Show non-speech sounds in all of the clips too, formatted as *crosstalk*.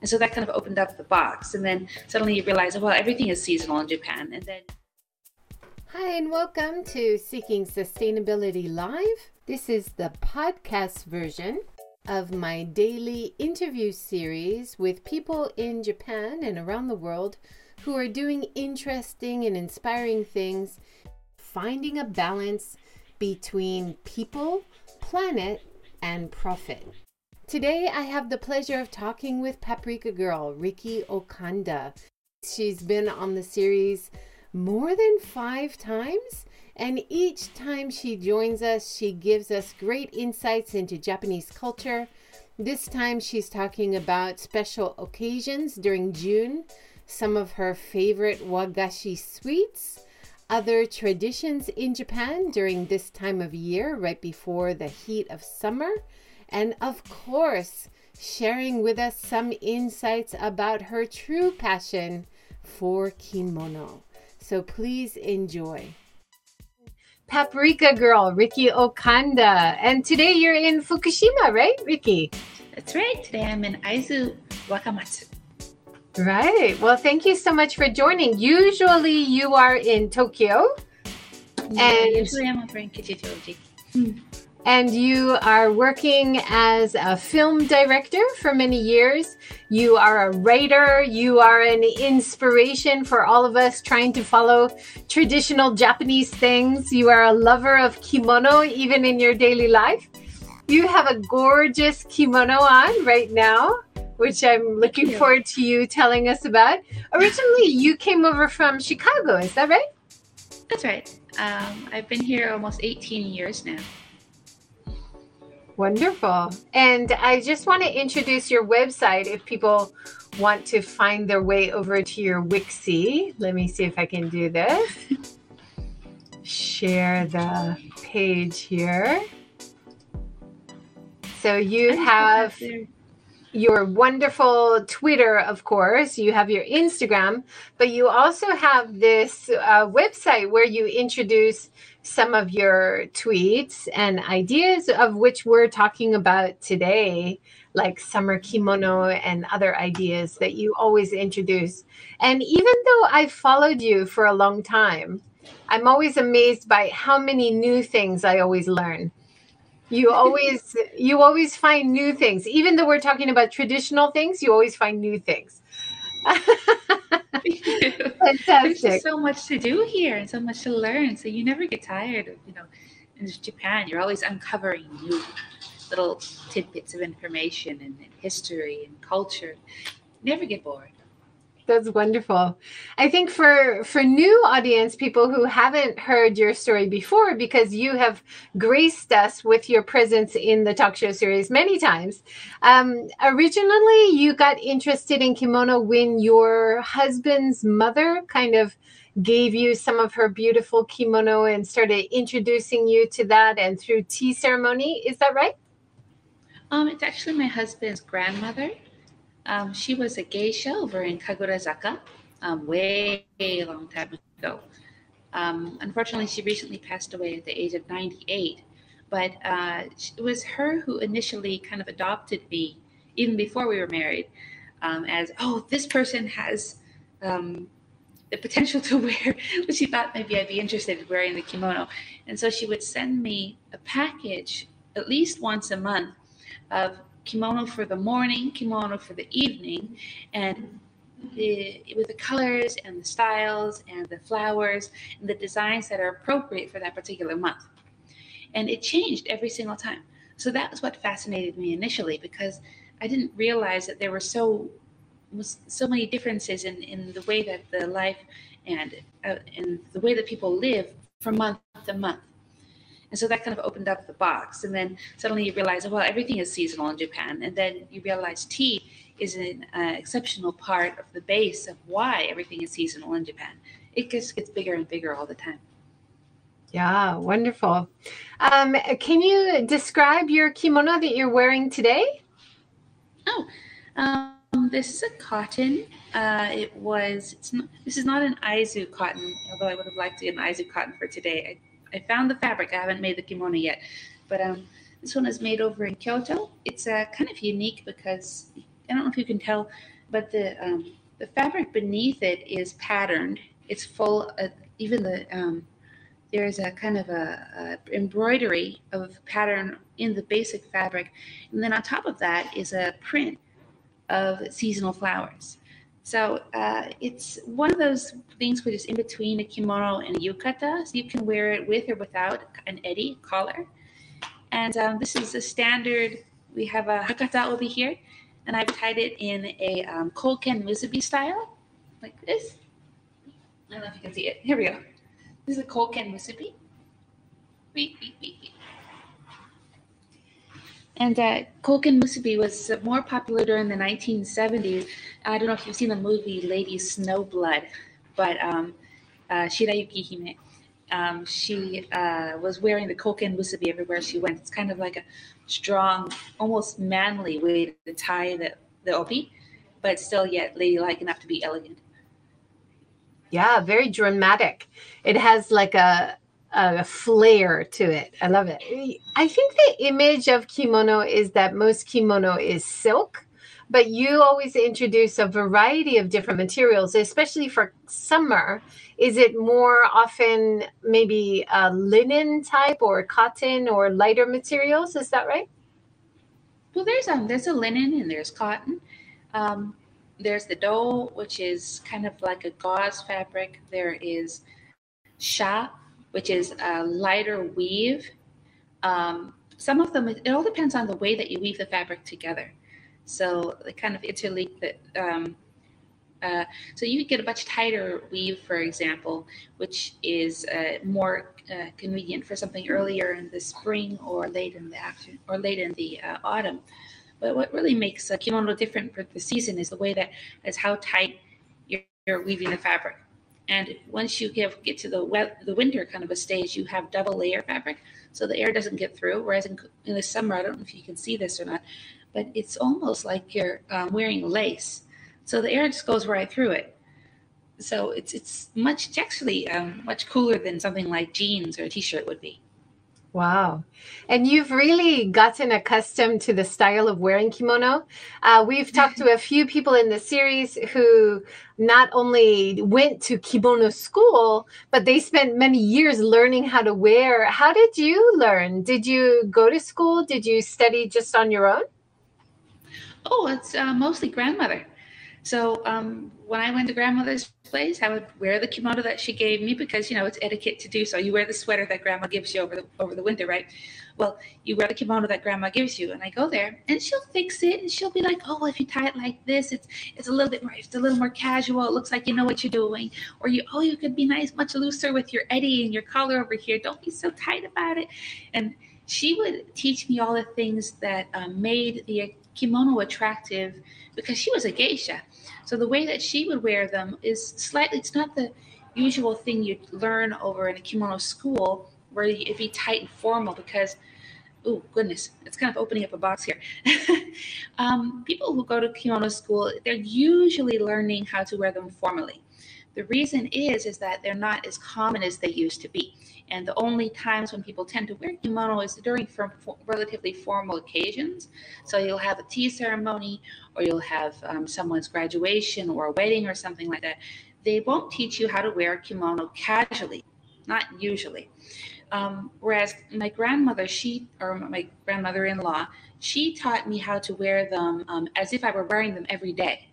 And so that kind of opened up the box. And then suddenly you realize, oh, well, everything is seasonal in Japan. And then. Hi, and welcome to Seeking Sustainability Live. This is the podcast version of my daily interview series with people in Japan and around the world who are doing interesting and inspiring things, finding a balance between people, planet, and profit. Today, I have the pleasure of talking with Paprika Girl, Riki Okanda. She's been on the series more than five times, and each time she joins us, she gives us great insights into Japanese culture. This time, she's talking about special occasions during June, some of her favorite wagashi sweets, other traditions in Japan during this time of year, right before the heat of summer and of course, sharing with us some insights about her true passion for kimono. So please enjoy. Paprika girl, Riki Okanda. And today you're in Fukushima, right, Riki? That's right. Today I'm in Aizu Wakamatsu. Right. Well, thank you so much for joining. Usually you are in Tokyo. Yeah, and usually I'm over in Kichijoji. Hmm and you are working as a film director for many years. You are a writer. You are an inspiration for all of us trying to follow traditional Japanese things. You are a lover of kimono, even in your daily life. You have a gorgeous kimono on right now, which I'm looking forward to you telling us about. Originally, you came over from Chicago, is that right? That's right. Um, I've been here almost 18 years now. Wonderful. And I just want to introduce your website if people want to find their way over to your Wixie. Let me see if I can do this. Share the page here. So you have your wonderful Twitter, of course, you have your Instagram, but you also have this uh, website where you introduce some of your tweets and ideas of which we're talking about today, like summer kimono and other ideas that you always introduce. And even though I've followed you for a long time, I'm always amazed by how many new things I always learn you always you always find new things even though we're talking about traditional things you always find new things *laughs* Fantastic. There's so much to do here and so much to learn. So you never get tired of, you know, in Japan, you're always uncovering new little tidbits of information and, and history and culture. You never get bored. That's wonderful. I think for for new audience, people who haven't heard your story before, because you have graced us with your presence in the talk show series many times. Um, originally, you got interested in kimono when your husband's mother kind of gave you some of her beautiful kimono and started introducing you to that, and through tea ceremony. Is that right? Um, it's actually my husband's grandmother. Um, she was a geisha over in Kagurazaka um, way a long time ago. Um, unfortunately, she recently passed away at the age of 98. But uh, it was her who initially kind of adopted me, even before we were married, um, as, oh, this person has um, the potential to wear, *laughs* but she thought maybe I'd be interested in wearing the kimono. And so she would send me a package at least once a month of kimono for the morning, kimono for the evening, and the, with the colors and the styles and the flowers and the designs that are appropriate for that particular month. And it changed every single time. So that was what fascinated me initially because I didn't realize that there were so so many differences in, in the way that the life and uh, and the way that people live from month to month. And so that kind of opened up the box. And then suddenly you realize, well, everything is seasonal in Japan. And then you realize tea is an uh, exceptional part of the base of why everything is seasonal in Japan. It just gets bigger and bigger all the time. Yeah, wonderful. Um, can you describe your kimono that you're wearing today? Oh, um, this is a cotton. Uh, it was. It's not, this is not an Aizu cotton, although I would have liked to get an Aizu cotton for today. I I found the fabric. I haven't made the kimono yet, but um, this one is made over in Kyoto. It's uh, kind of unique because I don't know if you can tell, but the um, the fabric beneath it is patterned. It's full. Of, even the um, there's a kind of a, a, embroidery of pattern in the basic fabric, and then on top of that is a print of seasonal flowers. So uh, it's one of those things which is in between a kimono and a yukata. So you can wear it with or without an eri collar. And um, this is a standard. We have a hakata over here, and I've tied it in a um, koken musubi style, like this. I don't know if you can see it. Here we go. This is a koken musubi. Beep, beep, beep. And uh, Koken Musubi was more popular during the 1970s. I don't know if you've seen the movie Lady Snowblood, but um, uh, Shurayuki Hime, um, she uh, was wearing the Koken Musubi everywhere she went. It's kind of like a strong, almost manly way to tie the, the obi, but still yet ladylike enough to be elegant. Yeah, very dramatic. It has like a a flair to it. I love it. I think the image of kimono is that most kimono is silk, but you always introduce a variety of different materials, especially for summer. Is it more often maybe a linen type or cotton or lighter materials? Is that right? Well, there's um there's a linen and there's cotton. Um, there's the ro, which is kind of like a gauze fabric. There is sha, which is a lighter weave. Um, some of them, it all depends on the way that you weave the fabric together. So they kind of interlink that. Um, uh, so you get a much tighter weave, for example, which is uh, more uh, convenient for something earlier in the spring or late in the after or late in the uh, autumn. But what really makes a kimono different for the season is the way that is how tight you're, you're weaving the fabric. And once you get, get to the wet, the winter kind of a stage, you have double layer fabric, so the air doesn't get through. Whereas in, in the summer, I don't know if you can see this or not, but it's almost like you're um, wearing lace, so the air just goes right through it. So it's it's much it's actually um, much cooler than something like jeans or a t-shirt would be. Wow. And you've really gotten accustomed to the style of wearing kimono. Uh, we've *laughs* talked to a few people in the series who not only went to kimono school, but they spent many years learning how to wear. How did you learn? Did you go to school? Did you study just on your own? Oh, it's uh, mostly grandmother. So um, when I went to grandmother's place, I would wear the kimono that she gave me because you know it's etiquette to do so. You wear the sweater that grandma gives you over the over the winter, right? Well, you wear the kimono that grandma gives you, and I go there and she'll fix it and she'll be like, "Oh, if you tie it like this, it's it's a little bit more, it's a little more casual. It looks like you know what you're doing." Or you, "Oh, you could be nice, much looser with your eri and your collar over here. Don't be so tight about it." And she would teach me all the things that um, made the kimono attractive because she was a geisha. So the way that she would wear them is slightly, it's not the usual thing you learn over in a kimono school where it'd be tight and formal because, oh goodness, it's kind of opening up a box here. *laughs* um, people who go to kimono school, they're usually learning how to wear them formally. The reason is is that they're not as common as they used to be. And the only times when people tend to wear kimono is during for, for relatively formal occasions. So you'll have a tea ceremony, or you'll have um, someone's graduation, or a wedding, or something like that. They won't teach you how to wear a kimono casually, not usually. Um, whereas my grandmother, she or my grandmother-in-law, she taught me how to wear them um, as if I were wearing them every day.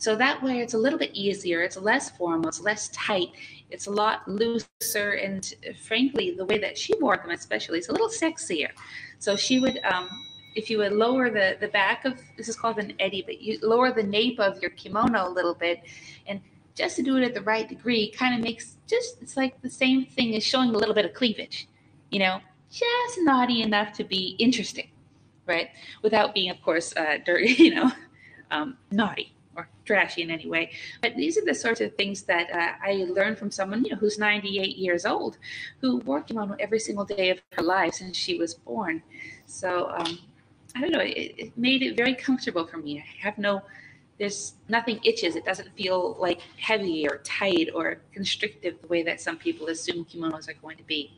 So that way it's a little bit easier, it's less formal, it's less tight, it's a lot looser, and frankly, the way that she wore them, especially, it's a little sexier. So she would, um, if you would lower the, the back of this is called an eddy, but you lower the nape of your kimono a little bit, and just to do it at the right degree, kind of makes just it's like the same thing as showing a little bit of cleavage, you know, just naughty enough to be interesting, right? Without being, of course, uh, dirty, *laughs* you know, um, naughty or trashy in any way. But these are the sorts of things that uh, I learned from someone you know who's 98 years old, who wore kimono every single day of her life since she was born. So um, I don't know. It, it, made it very comfortable for me. I have no. There's nothing itches. It doesn't feel like heavy or tight or constrictive the way that some people assume kimonos are going to be.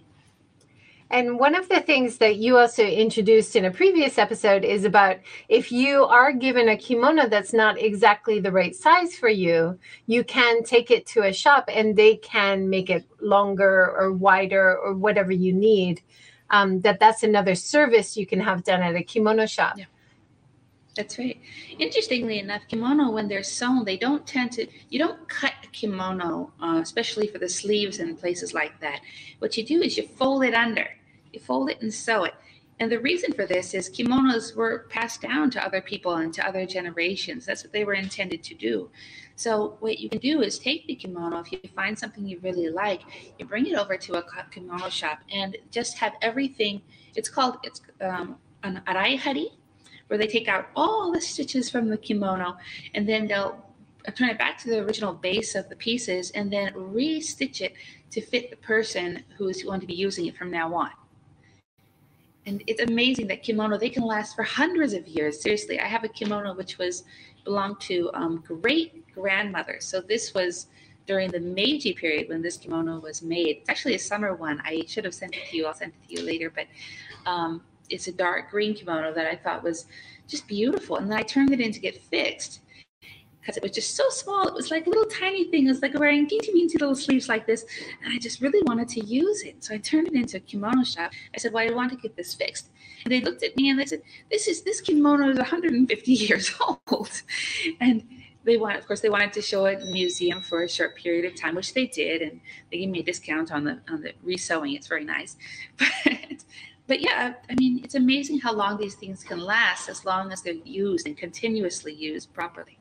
And one of the things that you also introduced in a previous episode is about if you are given a kimono that's not exactly the right size for you, you can take it to a shop and they can make it longer or wider or whatever you need. Um, that that's another service you can have done at a kimono shop. Yeah. That's right. Interestingly enough, kimono, when they're sewn, they don't tend to, you don't cut a kimono, uh, especially for the sleeves and places like that. What you do is you fold it under, you fold it and sew it. And the reason for this is kimonos were passed down to other people and to other generations. That's what they were intended to do. So what you can do is take the kimono, if you find something you really like, you bring it over to a kimono shop and just have everything. It's called, it's um, an araihari where they take out all the stitches from the kimono and then they'll turn it back to the original base of the pieces and then re-stitch it to fit the person who is going to be using it from now on. And it's amazing that kimono, they can last for hundreds of years. Seriously, I have a kimono which was belonged to um, great grandmother. So this was during the Meiji period when this kimono was made. It's actually a summer one. I should have sent it to you. I'll send it to you later. But um, it's a dark green kimono that I thought was just beautiful. And then I turned it in to get fixed because it was just so small. It was like a little tiny thing. It was like wearing teensy weensy little sleeves like this. And I just really wanted to use it. So I turned it into a kimono shop. I said, well, I want to get this fixed. And they looked at me and they said, this is, this kimono is 150 *laughs* years old. And they want, of course, they wanted to show it in the museum for a short period of time, which they did. And they gave me a discount on the, on the resewing. It's very nice. *laughs* But but yeah, I mean, it's amazing how long these things can last as long as they're used and continuously used properly.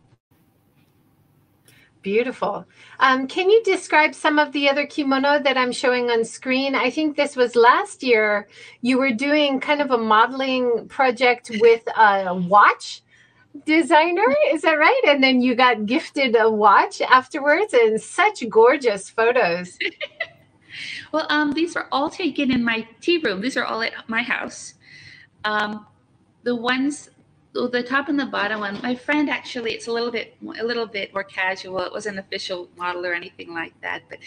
Beautiful. Um, can you describe some of the other kimono that I'm showing on screen? I think this was last year. You were doing kind of a modeling project with a watch designer. Is that right? And then you got gifted a watch afterwards and such gorgeous photos. *laughs* Well, um, these were all taken in my tea room. These are all at my house. Um, the ones, the top and the bottom one, my friend actually, it's a little bit, a little bit more casual. It wasn't an official model or anything like that. But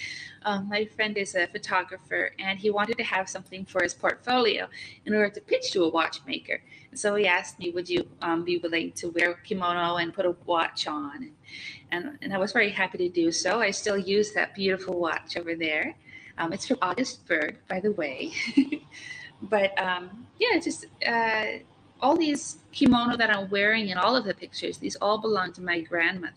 um, my friend is a photographer, and he wanted to have something for his portfolio in order to pitch to a watchmaker. And so he asked me, "Would you um, be willing to wear a kimono and put a watch on?" And, and, I was very happy to do so. I still use that beautiful watch over there. Um, it's from August Berg, by the way. *laughs* but um, yeah, just uh, all these kimono that I'm wearing in all of the pictures, these all belong to my grandmother.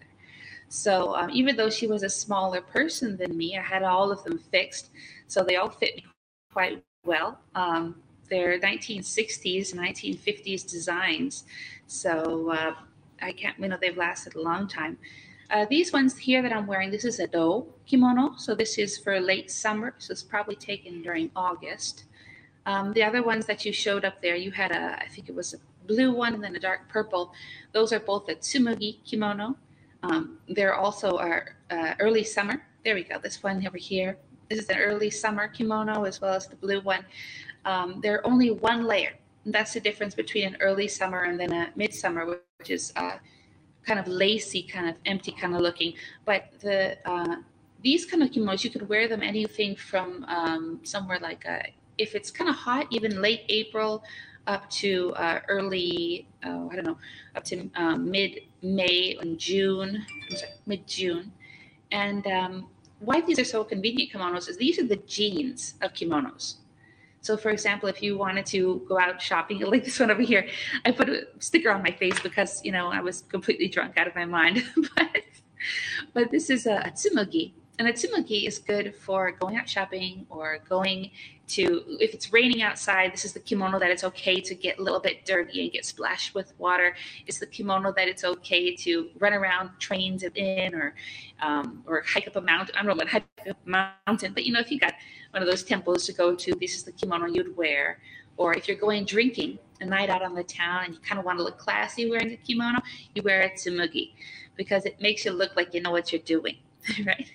So um, even though she was a smaller person than me, I had all of them fixed. So they all fit me quite well. Um, they're 1960s, 1950s designs. So uh, I can't, you know, they've lasted a long time. Uh, these ones here that I'm wearing, this is a ro kimono. So this is for late summer. So it's probably taken during August. Um, the other ones that you showed up there, you had a, I think it was a blue one and then a dark purple. Those are both a tsumugi kimono. Um, they're also our uh, early summer. There we go. This one over here. This is an early summer kimono as well as the blue one. Um, they're only one layer. And that's the difference between an early summer and then a midsummer, which is uh, kind of lacy, kind of empty, kind of looking. But the uh, these kind of kimonos, you could wear them anything from um, somewhere like a, if it's kind of hot, even late April up to uh, early, oh, I don't know, up to um, mid May and June, mid June. And um, why these are so convenient kimonos is these are the jeans of kimonos. So, for example, if you wanted to go out shopping, *laughs* like this one over here, I put a sticker on my face because you know I was completely drunk out of my mind. *laughs* but but this is a, a tsumugi, and a tsumugi is good for going out shopping or going to if it's raining outside this is the kimono that it's okay to get a little bit dirty and get splashed with water. It's the kimono that it's okay to run around trains in or um, or hike up a mountain i don't know what hike up a mountain but you know if you got one of those temples to go to this is the kimono you'd wear. Or if you're going drinking a night out on the town and you kind of want to look classy wearing the kimono you wear a tsumugi because it makes you look like you know what you're doing *laughs* right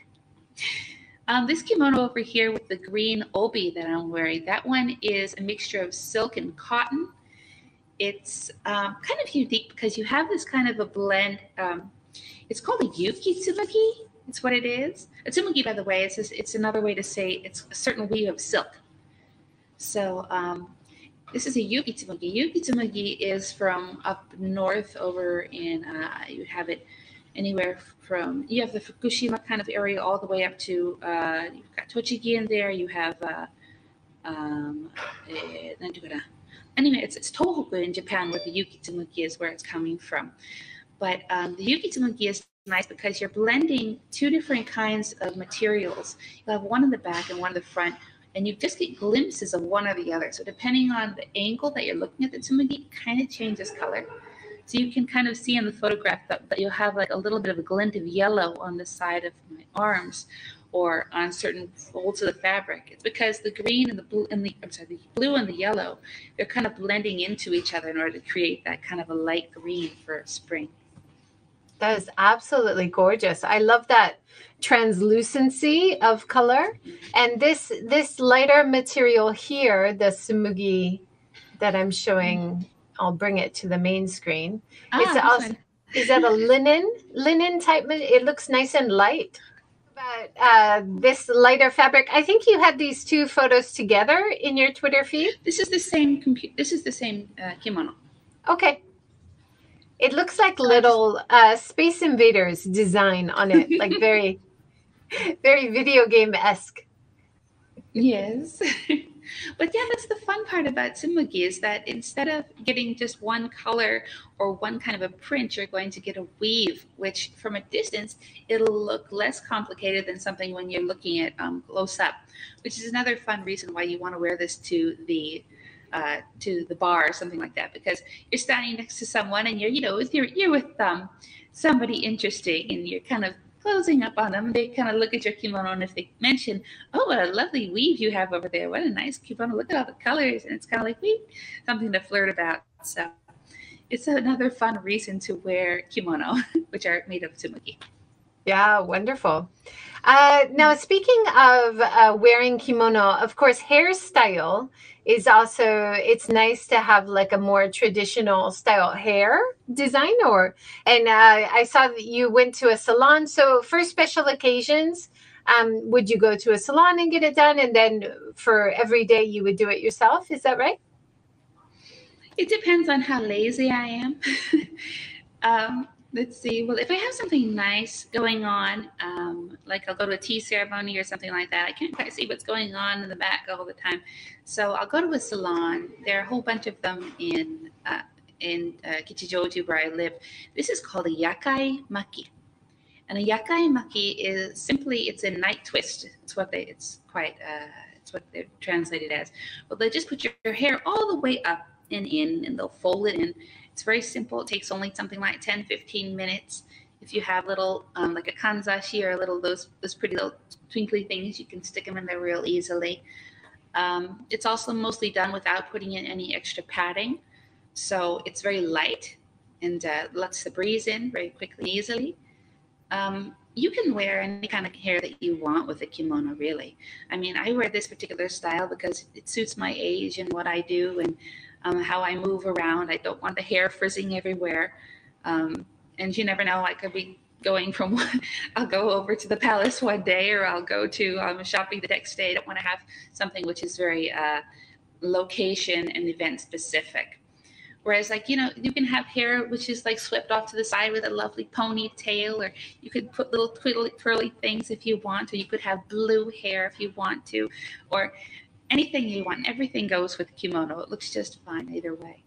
um, this kimono over here with the green obi that I'm wearing, that one is a mixture of silk and cotton. It's um, kind of unique because you have this kind of a blend. Um, it's called a yuki tsumugi. It's what it is. A tsumugi, by the way, it's, just, it's another way to say it's a certain weave of silk. So um, this is a Yuki Tsumugi. Yuki Tsumugi is from up north over in, uh, you have it anywhere from, you have the Fukushima kind of area all the way up to, uh, you've got Tochigi in there, you have, uh, um, eh, anyway, it's, it's Tohoku in Japan where the Yuki Tsumugi is where it's coming from. But um, the Yuki Tsumugi is nice because you're blending two different kinds of materials. You have one in the back and one in the front, and you just get glimpses of one or the other. So depending on the angle that you're looking at the tsumugi, kind of changes color. So you can kind of see in the photograph that, that you'll have like a little bit of a glint of yellow on the side of my arms or on certain folds of the fabric. It's because the green and the blue and the I'm sorry, the blue and the yellow, they're kind of blending into each other in order to create that kind of a light green for spring. That is absolutely gorgeous. I love that translucency of color. Mm-hmm. And this this lighter material here, the tsumugi that I'm showing, I'll bring it to the main screen. Ah, is, also, is that a linen linen type? It looks nice and light. About uh, this lighter fabric, I think you had these two photos together in your Twitter feed. This is the same. Compu- this is the same uh, kimono. Okay, it looks like little uh, Space Invaders design on it, *laughs* like very, very video game esque. Yes. *laughs* but yeah, that's the fun part about Tsumugi is that instead of getting just one color or one kind of a print, you're going to get a weave, which from a distance, it'll look less complicated than something when you're looking at um, close up, which is another fun reason why you want to wear this to the uh, to the bar or something like that because you're standing next to someone and you're you know you're you're with um, somebody interesting and you're kind of closing up on them. They kind of look at your kimono and if they mention, "Oh, what a lovely weave you have over there! What a nice kimono! Look at all the colors!" and it's kind of like we something to flirt about. So it's another fun reason to wear kimono, *laughs* which are made of tsumugi. Yeah, wonderful. Uh, now, speaking of uh, wearing kimono, of course, hairstyle is also it's nice to have like a more traditional style hair design or and uh, i saw that you went to a salon. So for special occasions um, would you go to a salon and get it done? And then for every day you would do it yourself? Is that right? It depends on how lazy i am. *laughs* Um, let's see. Well, if I have something nice going on, um, like I'll go to a tea ceremony or something like that, I can't quite see what's going on in the back all the time. So I'll go to a salon. There are a whole bunch of them in uh, in uh, where I live. This is called a yakai maki. And a yakai maki is simply it's a night twist. It's what they it's quite uh, it's what they're translated as. Well, they just put your, your hair all the way up and in, and they'll fold it in it's very simple. It takes only something like 10, 15 minutes. If you have little, um, like a kanzashi or a little those those pretty little twinkly things, you can stick them in there real easily. Um, it's also mostly done without putting in any extra padding. So it's very light and uh, lets the breeze in very quickly, easily. Um, you can wear any kind of hair that you want with a kimono, really. I mean, I wear this particular style because it suits my age and what I do. And um, how I move around. I don't want the hair frizzing everywhere. Um, and you never know, I could be going from *laughs* one, I'll go over to the palace one day or I'll go to um, shopping the next day. I don't want to have something which is very uh, location and event specific. Whereas, like, you know, you can have hair which is like swept off to the side with a lovely ponytail, or you could put little twiddly, twirly things if you want, or you could have blue hair if you want to, or anything you want. Everything goes with kimono. It looks just fine either way.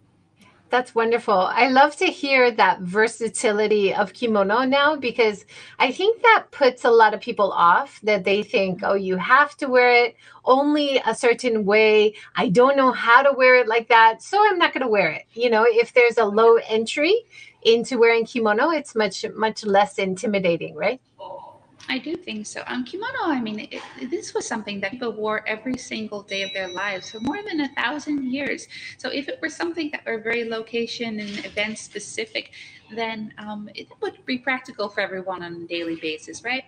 That's wonderful. I love to hear that versatility of kimono now because I think that puts a lot of people off that they think, oh, you have to wear it only a certain way. I don't know how to wear it like that, so I'm not going to wear it. You know, if there's a low entry into wearing kimono, it's much, much less intimidating, right? Oh, I do think so. Um, kimono, I mean, it, this was something that people wore every single day of their lives for more than a thousand years. So if it were something that were very location and event specific, then um, it would be practical for everyone on a daily basis, right?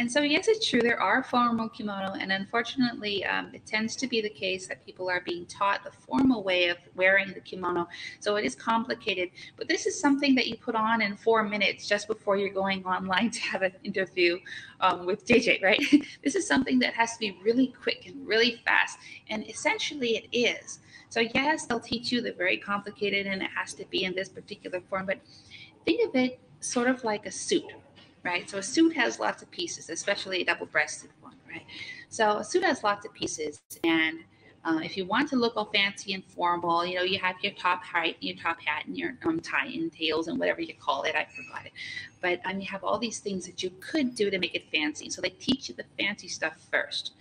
And so, yes, it's true. There are formal kimono, and unfortunately, um, it tends to be the case that people are being taught the formal way of wearing the kimono. So it is complicated. But this is something that you put on in four minutes just before you're going online *laughs* to have an interview um, with JJ, right? *laughs* this is something that has to be really quick and really fast, and essentially, it is. So yes, they'll teach you the very complicated, and it has to be in this particular form. But think of it sort of like a suit right? So a suit has lots of pieces, especially a double-breasted one, right? So a suit has lots of pieces, and uh, if you want to look all fancy and formal, you know, you have your top hat, your top hat, and your um, tie and tails, and whatever you call it. I forgot it, but um, you have all these things that you could do to make it fancy. So they teach you the fancy stuff first,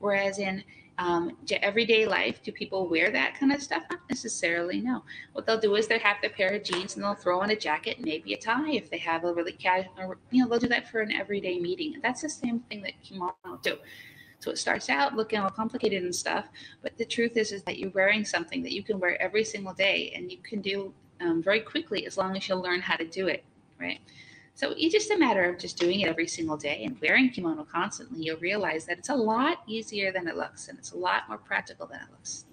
whereas in um, everyday life, do people wear that kind of stuff? Not necessarily, no. What they'll do is they'll have their pair of jeans and they'll throw on a jacket and maybe a tie if they have a really casual, you know, they'll do that for an everyday meeting. That's the same thing that kimono do. So it starts out looking all complicated and stuff, but the truth is, is that you're wearing something that you can wear every single day and you can do um, very quickly as long as you learn how to do it, right? So it's just a matter of just doing it every single day and wearing kimono constantly. You'll realize that it's a lot easier than it looks and it's a lot more practical than it looks.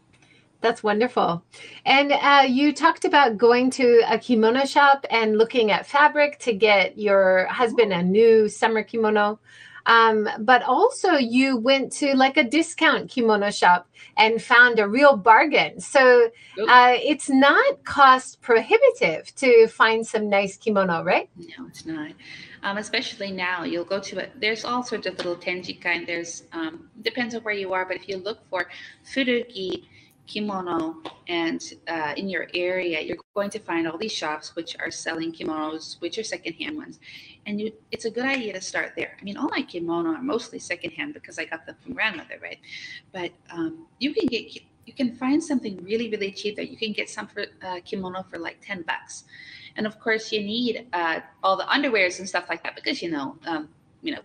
That's wonderful. And uh, you talked about going to a kimono shop and looking at fabric to get your husband a new summer kimono. Um, but also, you went to like a discount kimono shop and found a real bargain. So uh, it's not cost prohibitive to find some nice kimono, right? No, it's not. Um, especially now, you'll go to it. There's all sorts of little tenji kind. There's um, depends on where you are, but if you look for furugi kimono and uh, in your area you're going to find all these shops which are selling kimonos which are secondhand ones. And you it's a good idea to start there. I mean all my kimono are mostly secondhand because i got them from grandmother right? But um, you can get you can find something really really cheap that you can get some for uh, kimono for like 10 bucks. And of course you need uh, all the underwears and stuff like that because you know um, you know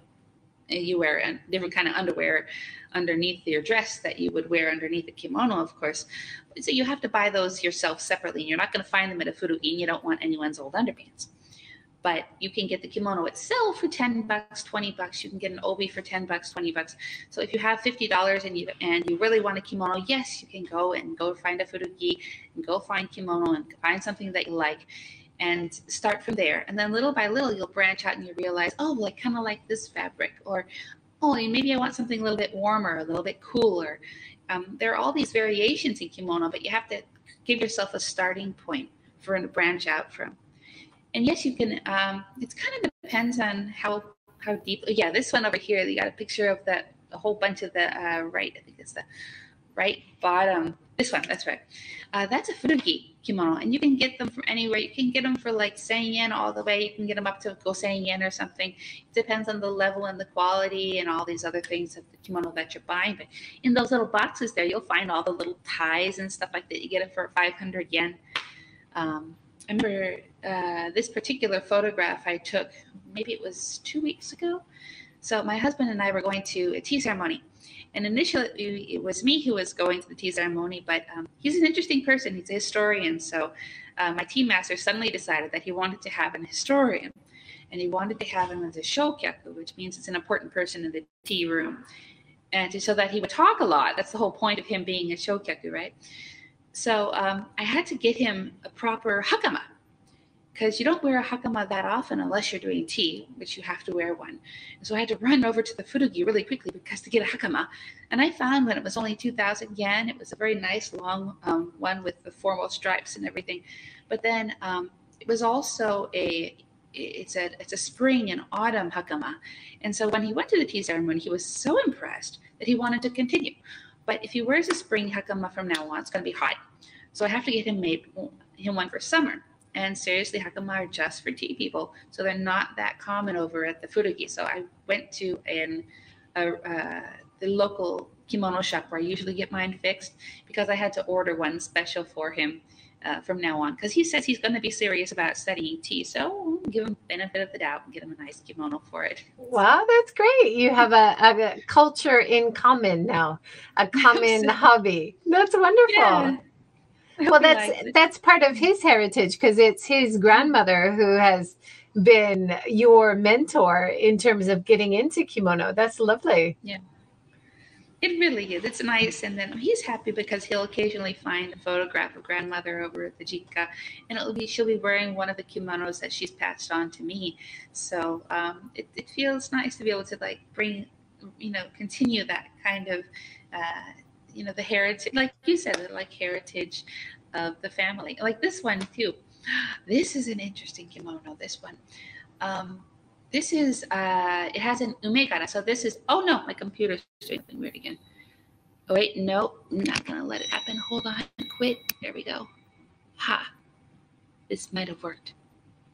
you wear a different kind of underwear underneath your dress that you would wear underneath a kimono, of course. So you have to buy those yourself separately. And You're not going to find them at a furugi. You don't want anyone's old underpants. But you can get the kimono itself for 10 bucks, 20 bucks. You can get an obi for 10 bucks, 20 bucks. So if you have $50 and you and you really want a kimono, yes, you can go and go find a furugi and go find kimono and find something that you like and start from there. And then little by little, you'll branch out and you realize, oh, like kind of like this fabric, or oh, maybe I want something a little bit warmer, a little bit cooler. Um, there are all these variations in kimono, but you have to give yourself a starting point for to branch out from. And yes, you can. Um, it kind of depends on how how deep. Yeah, this one over here, you got a picture of that a whole bunch of the uh, right. I think it's the right bottom. This one, that's right. Uh, that's a furugi kimono, and you can get them from anywhere. You can get them for like 10 yen all the way. You can get them up to gosen yen or something. It depends on the level and the quality and all these other things of the kimono that you're buying. But in those little boxes there, you'll find all the little ties and stuff like that. You get it for 500 yen. Um, I remember uh, this particular photograph I took, maybe it was two weeks ago. So my husband and I were going to a tea ceremony and initially, it was me who was going to the tea ceremony, but um, he's an interesting person. He's a historian. So uh, my tea master suddenly decided that he wanted to have an historian, and he wanted to have him as a shokyaku, which means it's an important person in the tea room, and so that he would talk a lot. That's the whole point of him being a shokyaku, right? So um, I had to get him a proper hakama because you don't wear a hakama that often unless you're doing tea, which you have to wear one. And so I had to run over to the furugi really quickly because to get a hakama. And I found when it was only 2,000 yen, it was a very nice long um, one with the formal stripes and everything. But then um, it was also a it's a it's a spring and autumn hakama. And so when he went to the tea ceremony, he was so impressed that he wanted to continue. But if he wears a spring hakama from now on, it's going to be hot. So I have to get him made him one for summer. And seriously, hakama are just for tea people. So they're not that common over at the Furugi. So I went to an a, uh, the local kimono shop where I usually get mine fixed because I had to order one special for him uh, from now on because he says he's going to be serious about studying tea. So give him benefit of the doubt and get him a nice kimono for it. Wow, that's great. You have a, a culture in common now, a common *laughs* hobby. That's wonderful. Yeah. *laughs* well that's that's part of his heritage because it's his grandmother who has been your mentor in terms of getting into kimono that's lovely yeah it really is. It's nice. And then he's happy because he'll occasionally find a photograph of grandmother over at the Jika and it'll be, she'll be wearing one of the kimonos that she's passed on to me. So um, it, it feels nice to be able to like bring, you know, continue that kind of, uh, you know, the heritage, like you said, like heritage of the family. Like this one too. This is an interesting kimono, this one. Um, this is, uh, it has an umegara. So this is, oh no, my computer's doing weird again. Oh wait, no, I'm not gonna let it happen. Hold on, quit. There we go. Ha, this might have worked.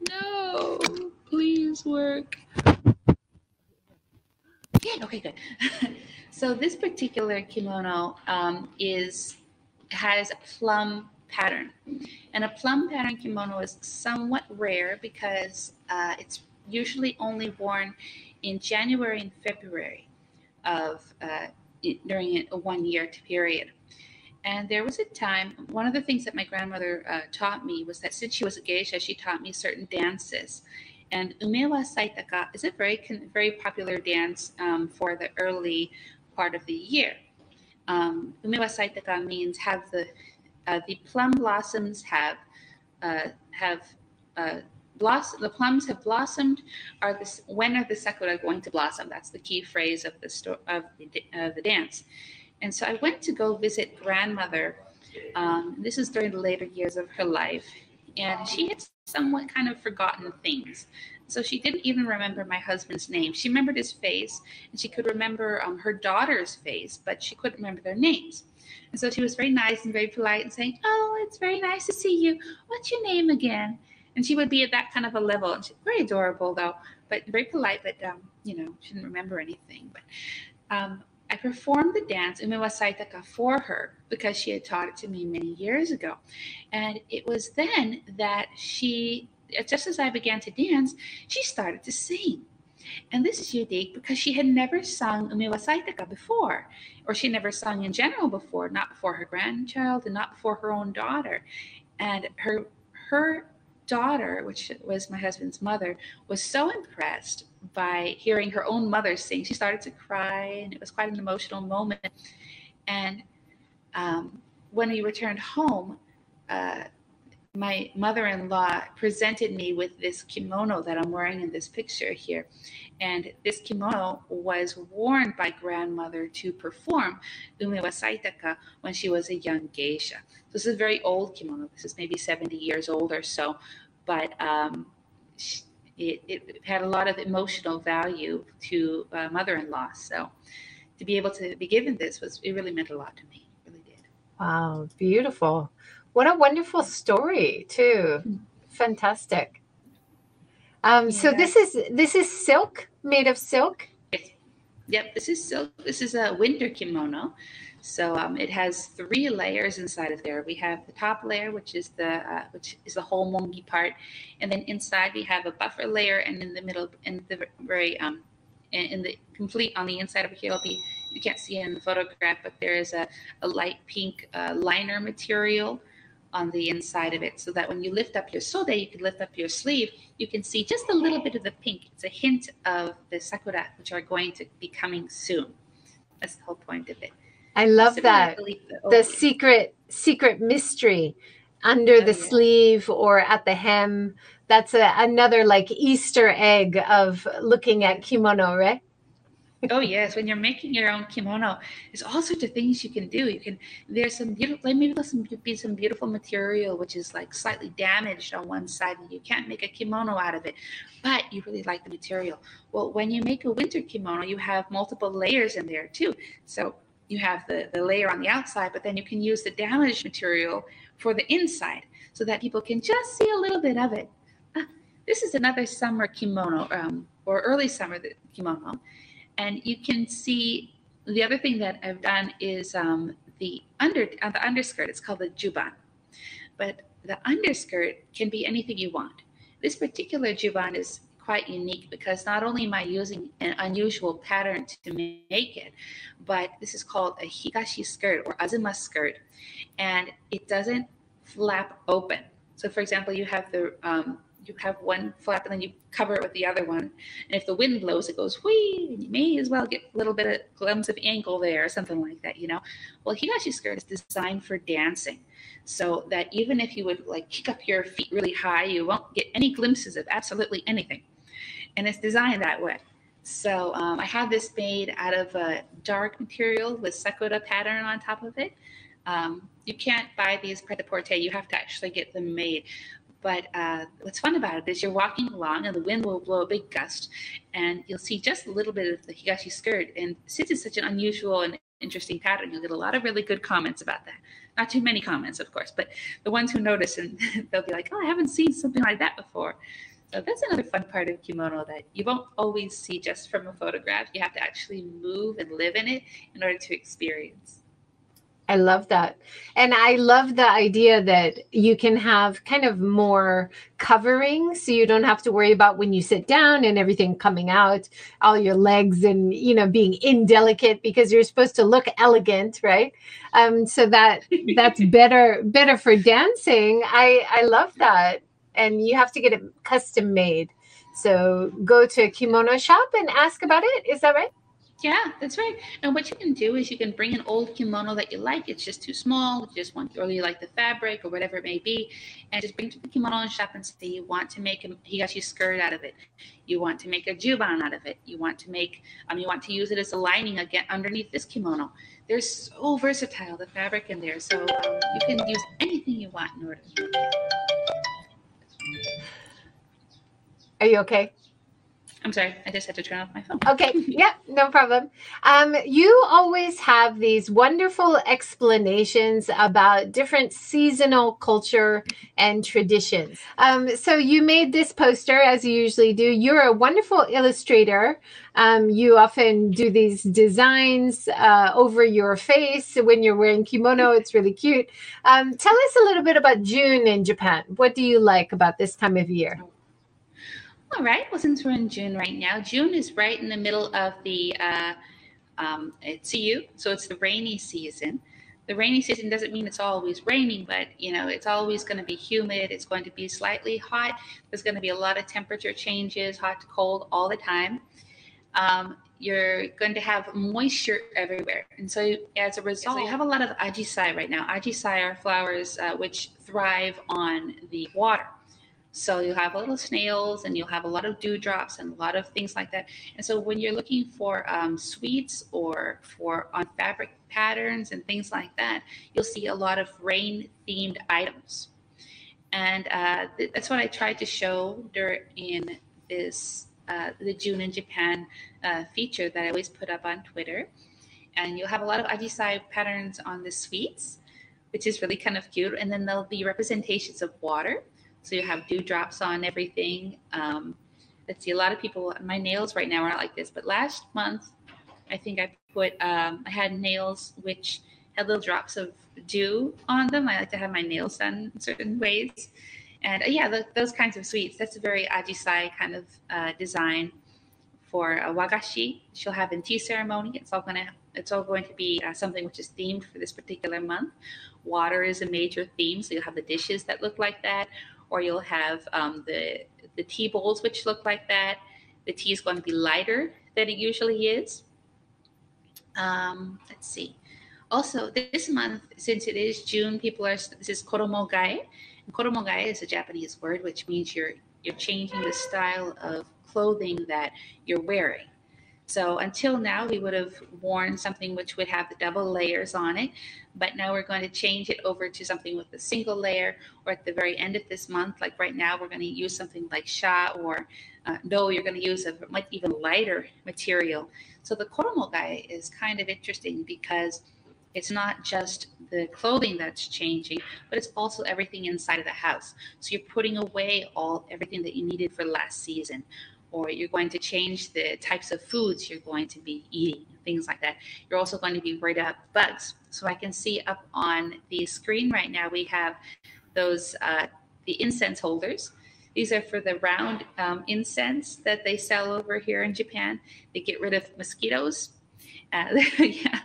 No, please work. Yeah, okay, good. *laughs* so this particular kimono um, is, has a plum pattern. And a plum pattern kimono is somewhat rare because uh, it's usually only worn in January and February of uh, during a one year period. And there was a time, one of the things that my grandmother uh, taught me was that since she was a geisha, she taught me certain dances. And Umewa Saitaka is a very, very popular dance um, for the early part of the year. Um, Umewa Saitaka means have the, uh, the plum blossoms have, uh, have uh, the plums have blossomed. Are this when are the sakura going to blossom? That's the key phrase of the sto- of the, uh, the dance. And so I went to go visit grandmother. Um, this is during the later years of her life, and she had somewhat kind of forgotten things. So she didn't even remember my husband's name. She remembered his face, and she could remember um, her daughter's face, but she couldn't remember their names. And so she was very nice and very polite and saying, "Oh, it's very nice to see you. What's your name again?" and she would be at that kind of a level. And she's very adorable though, but very polite. But um, you know, she didn't remember anything. But um, I performed the dance Umewa Saitaka for her because she had taught it to me many years ago, and it was then that she, just as I began to dance, she started to sing. And this is unique because she had never sung Umewa Saitaka before, or she never sung in general before, not before her grandchild and not before her own daughter. And her her daughter, which was my husband's mother, was so impressed by hearing her own mother sing. She started to cry, and it was quite an emotional moment. And um, when we returned home, uh, my mother-in-law presented me with this kimono that I'm wearing in this picture here. And this kimono was worn by grandmother to perform Umewa Saitaka when she was a young geisha. So this is a very old kimono. This is maybe 70 years old or so, but um, it, it, had a lot of emotional value to uh, mother-in-law. So to be able to be given this was, it really meant a lot to me. It really did. Wow, beautiful. What a wonderful story too. Fantastic. Um, yeah. So this is this is silk made of silk. Yep. This is silk. This is a winter kimono. So um, it has three layers inside of there. We have the top layer, which is the uh, which is the homongi part, and then inside we have a buffer layer, and in the middle, in the very um, in the complete on the inside of here, be you can't see it in the photograph, but there is a, a light pink uh, liner material on the inside of it so that when you lift up your sode, you can lift up your sleeve, you can see just a little bit of the pink. It's a hint of the sakura, which are going to be coming soon. That's the whole point of it. I love that. The secret, secret mystery under oh, the yeah. sleeve or at the hem. That's a, another like Easter egg of looking at kimono, right? Oh yes, when you're making your own kimono, there's all sorts of things you can do. You can there's some beautiful like maybe there's some be some beautiful material which is like slightly damaged on one side and you can't make a kimono out of it, but you really like the material. Well, when you make a winter kimono, you have multiple layers in there too. So you have the, the layer on the outside, but then you can use the damaged material for the inside so that people can just see a little bit of it. Ah, this is another summer kimono um, or early summer kimono. And you can see the other thing that I've done is um, the under uh, the underskirt. It's called the juban, but the underskirt can be anything you want. This particular juban is quite unique because not only am I using an unusual pattern to make it, but this is called a higashi skirt or azuma skirt, and it doesn't flap open. So, for example, you have the um, you have one flap and then you cover it with the other one. And if the wind blows, it goes whee, and you may as well get a little bit of glimpse of ankle there or something like that, you know? Well, higashi skirt is designed for dancing. So that even if you would like kick up your feet really high, you won't get any glimpses of absolutely anything. And it's designed that way. So um, I have this made out of a dark material with sakura pattern on top of it. Um, you can't buy these pret-a-porter. You have to actually get them made. But uh, what's fun about it is you're walking along and the wind will blow a big gust and you'll see just a little bit of the higashi skirt. And since it's such an unusual and interesting pattern, you'll get a lot of really good comments about that. Not too many comments, of course, but the ones who notice and *laughs* they'll be like, oh, I haven't seen something like that before. So that's another fun part of kimono that you won't always see just from a photograph. You have to actually move and live in it in order to experience. I love that. And I love the idea that you can have kind of more covering so you don't have to worry about when you sit down and everything coming out, all your legs and, you know, being indelicate because you're supposed to look elegant, right? Um, so that that's *laughs* better better for dancing. I I love that. And you have to get it custom made. So go to a kimono shop and ask about it. Is that right? Yeah, that's right. And what you can do is you can bring an old kimono that you like. It's just too small. You just want, or you like the fabric or whatever it may be, and just bring to the kimono shop and say you want to make a higashi skirt out of it. You want to make a juban out of it. You want to make, um, you want to use it as a lining again underneath this kimono. They're so versatile, the fabric in there. So um, you can use anything you want in order to. Are you okay? I'm sorry, I just had to turn off my phone. Okay, yeah, no problem. Um, you always have these wonderful explanations about different seasonal culture and traditions. Um, so you made this poster as you usually do. You're a wonderful illustrator. Um, you often do these designs uh, over your face when you're wearing kimono. It's really cute. Um, tell us a little bit about June in Japan. What do you like about this time of year? All right. Well, since we're in June right now, June is right in the middle of the uh, um, you, so it's the rainy season. The rainy season doesn't mean it's always raining, but you know it's always going to be humid. It's going to be slightly hot. There's going to be a lot of temperature changes, hot to cold all the time. Um, you're going to have moisture everywhere, and so as a result, so you have a lot of ajisai right now. Ajisai are flowers uh, which thrive on the water. So you'll have little snails and you'll have a lot of dewdrops and a lot of things like that. And so when you're looking for um, sweets or for on fabric patterns and things like that, you'll see a lot of rain themed items. And uh, th- that's what I tried to show during this uh, the June in Japan uh, feature that I always put up on Twitter. And you'll have a lot of ajisai patterns on the sweets, which is really kind of cute. And then there'll be representations of water. So you have dewdrops on everything. Um, let's see, a lot of people, my nails right now are not like this, but last month, I think I put, um, I had nails which had little drops of dew on them. I like to have my nails done in certain ways. And uh, yeah, the, those kinds of sweets, that's a very ajisai kind of uh, design for a wagashi. She'll have in tea ceremony. It's all going to it's all going to be uh, something which is themed for this particular month. Water is a major theme, so you'll have the dishes that look like that, or you'll have um, the the tea bowls which look like that. The tea is going to be lighter than it usually is. Um, let's see. Also, this month, since it is June, people are this is koromogae. And koromogae is a Japanese word which means you're you're changing the style of clothing that you're wearing. So until now, we would have worn something which would have the double layers on it, but now we're going to change it over to something with a single layer, or at the very end of this month, like right now, we're going to use something like sha or uh, no, you're going to use a much even lighter material. So the koromogae is kind of interesting because it's not just the clothing that's changing, but it's also everything inside of the house. So you're putting away all everything that you needed for last season or you're going to change the types of foods you're going to be eating, things like that. You're also going to be worried about bugs. So I can see up on the screen right now, we have those, uh, the incense holders. These are for the round um, incense that they sell over here in Japan. They get rid of mosquitoes. Uh, *laughs* yeah,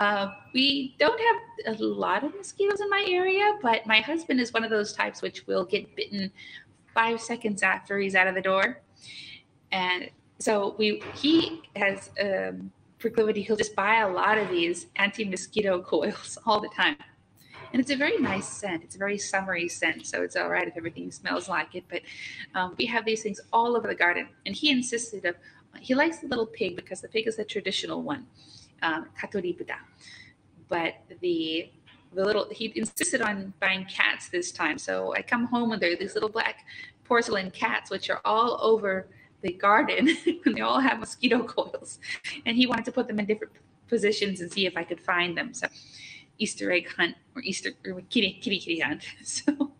uh, we don't have a lot of mosquitoes in my area, but my husband is one of those types which will get bitten five seconds after he's out of the door, and so we he has um, proclivity. He'll just buy a lot of these anti-mosquito *laughs* coils all the time. And it's a very nice scent. It's a very summery scent, so it's all right if everything smells like it. But um, we have these things all over the garden. And he insisted of, he likes the little pig because the pig is a traditional one, um. But the the little he insisted on buying cats this time. So I come home and there are these little black porcelain cats, which are all over the garden *laughs* and they all have mosquito *laughs* coils. And he wanted to put them in different positions and see if i could find them. So easter egg hunt or easter or kitty kitty kitty hunt. *laughs* So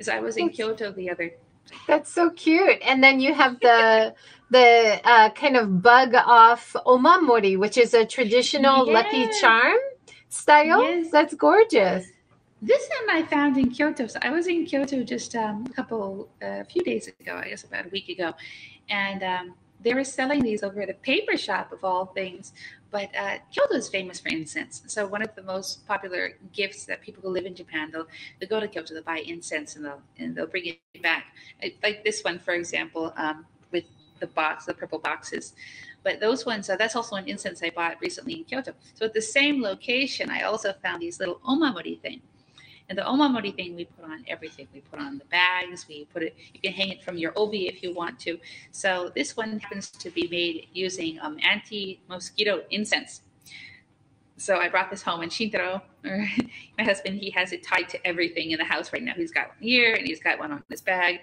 as i was in kyoto the other that's so cute. And then you have the the uh, kind of bug off omamori which is a traditional yes. lucky charm style. Yes. that's gorgeous. This one I found in Kyoto. So I was in Kyoto just um, a couple, a uh, few days ago, I guess about a week ago, and um, they were selling these over at a paper shop of all things. But uh, Kyoto is famous for incense. So one of the most popular gifts that people who live in Japan, they'll, they go to Kyoto, they'll buy incense and they'll, and they'll bring it back. Like this one, for example, um, with the box, the purple boxes. But those ones, uh, that's also an incense I bought recently in Kyoto. So at the same location, I also found these little omamori things and the omamori thing, we put on everything. We put on the bags. We put it. You can hang it from your obi if you want to. So this one happens to be made using um, anti-mosquito incense. So I brought this home, and Shintaro, *laughs* my husband, he has it tied to everything in the house right now. He's got one here, and he's got one on his bag,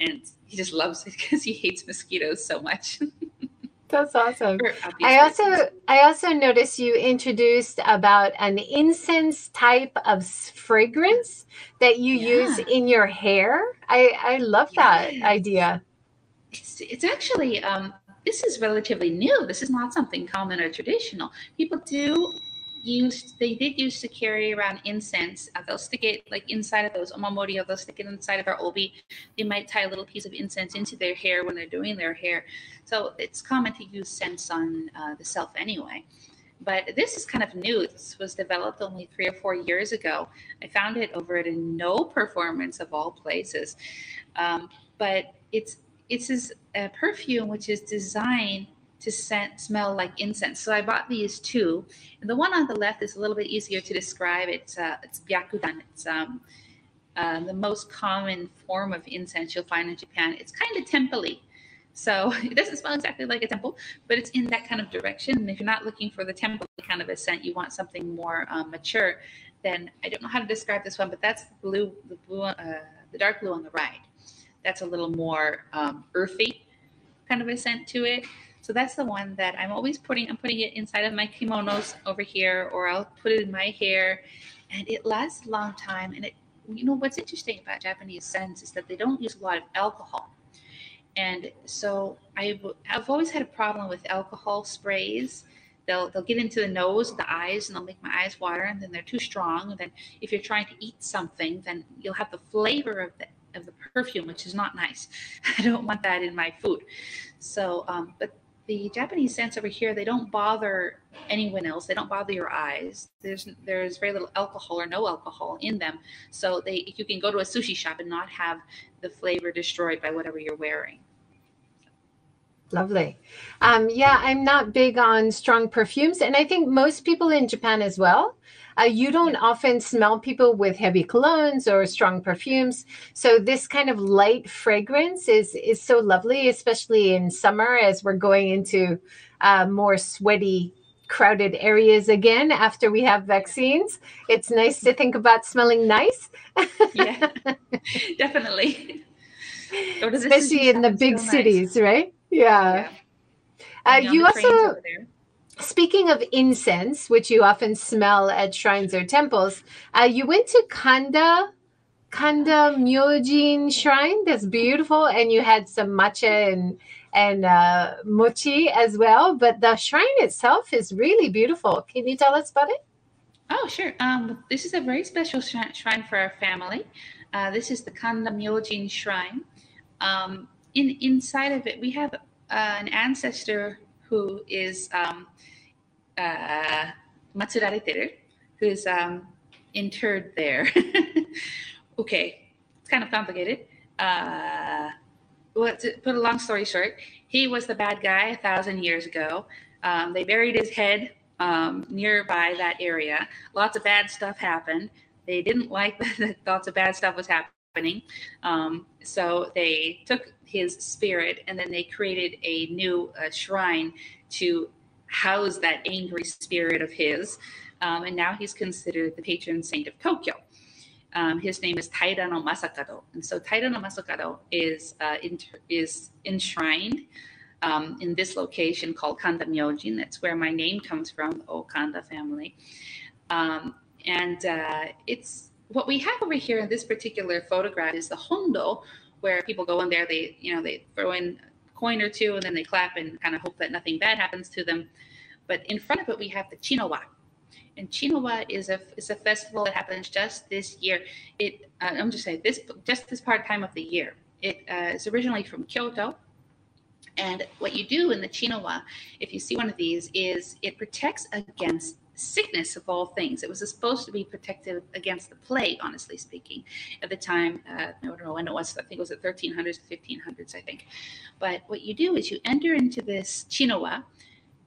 and he just loves it *laughs* because he hates mosquitoes so much. *laughs* That's awesome. I also I also noticed you introduced about an incense type of fragrance that you yeah. use in your hair. I I love that idea. It's it's actually um this is relatively new. This is not something common or traditional. People do used they did used to carry around incense. Uh, they'll stick it like inside of those omamori, or they'll stick it inside of their obi. They might tie a little piece of incense into their hair when they're doing their hair. So it's common to use scents on uh, the self anyway. But this is kind of new. This was developed only three or four years ago. I found it over at a Noh performance of all places. Um, but it's it's this uh, perfume which is designed to scent, smell like incense. So I bought these two. And the one on the left is a little bit easier to describe. It's uh, it's byakudan. It's um, uh, the most common form of incense you'll find in Japan. It's kind of temple So *laughs* it doesn't smell exactly like a temple, but it's in that kind of direction. And if you're not looking for the temple kind of a scent, you want something more um, mature, then I don't know how to describe this one, but that's the blue, the blue, uh, the dark blue on the right. That's a little more um, earthy kind of a scent to it. So that's the one that I'm always putting. I'm putting it inside of my kimonos over here, or I'll put it in my hair, and it lasts a long time. And it, you know, what's interesting about Japanese scents is that they don't use a lot of alcohol. And so I've, I've always had a problem with alcohol sprays. They'll, they'll get into the nose, the eyes, and they'll make my eyes water, and then they're too strong. And then if you're trying to eat something, then you'll have the flavor of the of the perfume, which is not nice. *laughs* I don't want that in my food. So, um, but the Japanese scents over here, they don't bother anyone else. They don't bother your eyes. There's there's very little alcohol or no alcohol in them. So they you can go to a sushi shop and not have the flavor destroyed by whatever you're wearing. Lovely. Um, yeah, I'm not big on strong perfumes, and I think most people in Japan as well. Uh, you don't often smell people with heavy colognes or strong perfumes. So this kind of light fragrance is is so lovely, especially in summer as we're going into uh, more sweaty crowded areas again after we have vaccines. It's nice to think about smelling nice. yeah, *laughs* definitely. Especially in the big cities, right? Yeah. yeah. Uh, you also Speaking of incense, which you often smell at shrines or temples, uh, you went to Kanda Kanda Myojin Shrine. That's beautiful, and you had some matcha and and uh, mochi as well. But the shrine itself is really beautiful. Can you tell us about it? Oh, sure. Um, this is a very special shrine for our family. Uh, this is the Kanda Myojin Shrine. Um, in inside of it, we have uh, an ancestor who is um, uh, Matsurareteru, who's um, interred there. *laughs* okay, it's kind of complicated. Uh, well, to put a long story short, he was the bad guy a thousand years ago. Um, they buried his head um, nearby that area. Lots of bad stuff happened. They didn't like *laughs* that lots of bad stuff was happening. Um, so they took his spirit and then they created a new uh, shrine to house that angry spirit of his. Um, and now he's considered the patron saint of Tokyo. Um, his name is Taira no Masakado. And so Taira no Masakado is, uh, is enshrined um, in this location called Kanda Myojin. That's where my name comes from, the Okanda family. Um, and uh, it's what we have over here in this particular photograph is the hondo, where people go in there, they, you know, they throw in a coin or two and then they clap and kind of hope that nothing bad happens to them. But in front of it, we have the Chinowa. And Chinowa is a is a festival that happens just this year. It uh, I'm just saying this just this part time of the year. It uh, is originally from Kyoto, and what you do in the Chinowa, if you see one of these, is it protects against sickness of all things. It was supposed to be protective against the plague, honestly speaking, at the time. Uh, I don't know when it was. I think it was the 1300s, 1500s, I think. But what you do is you enter into this Chinowa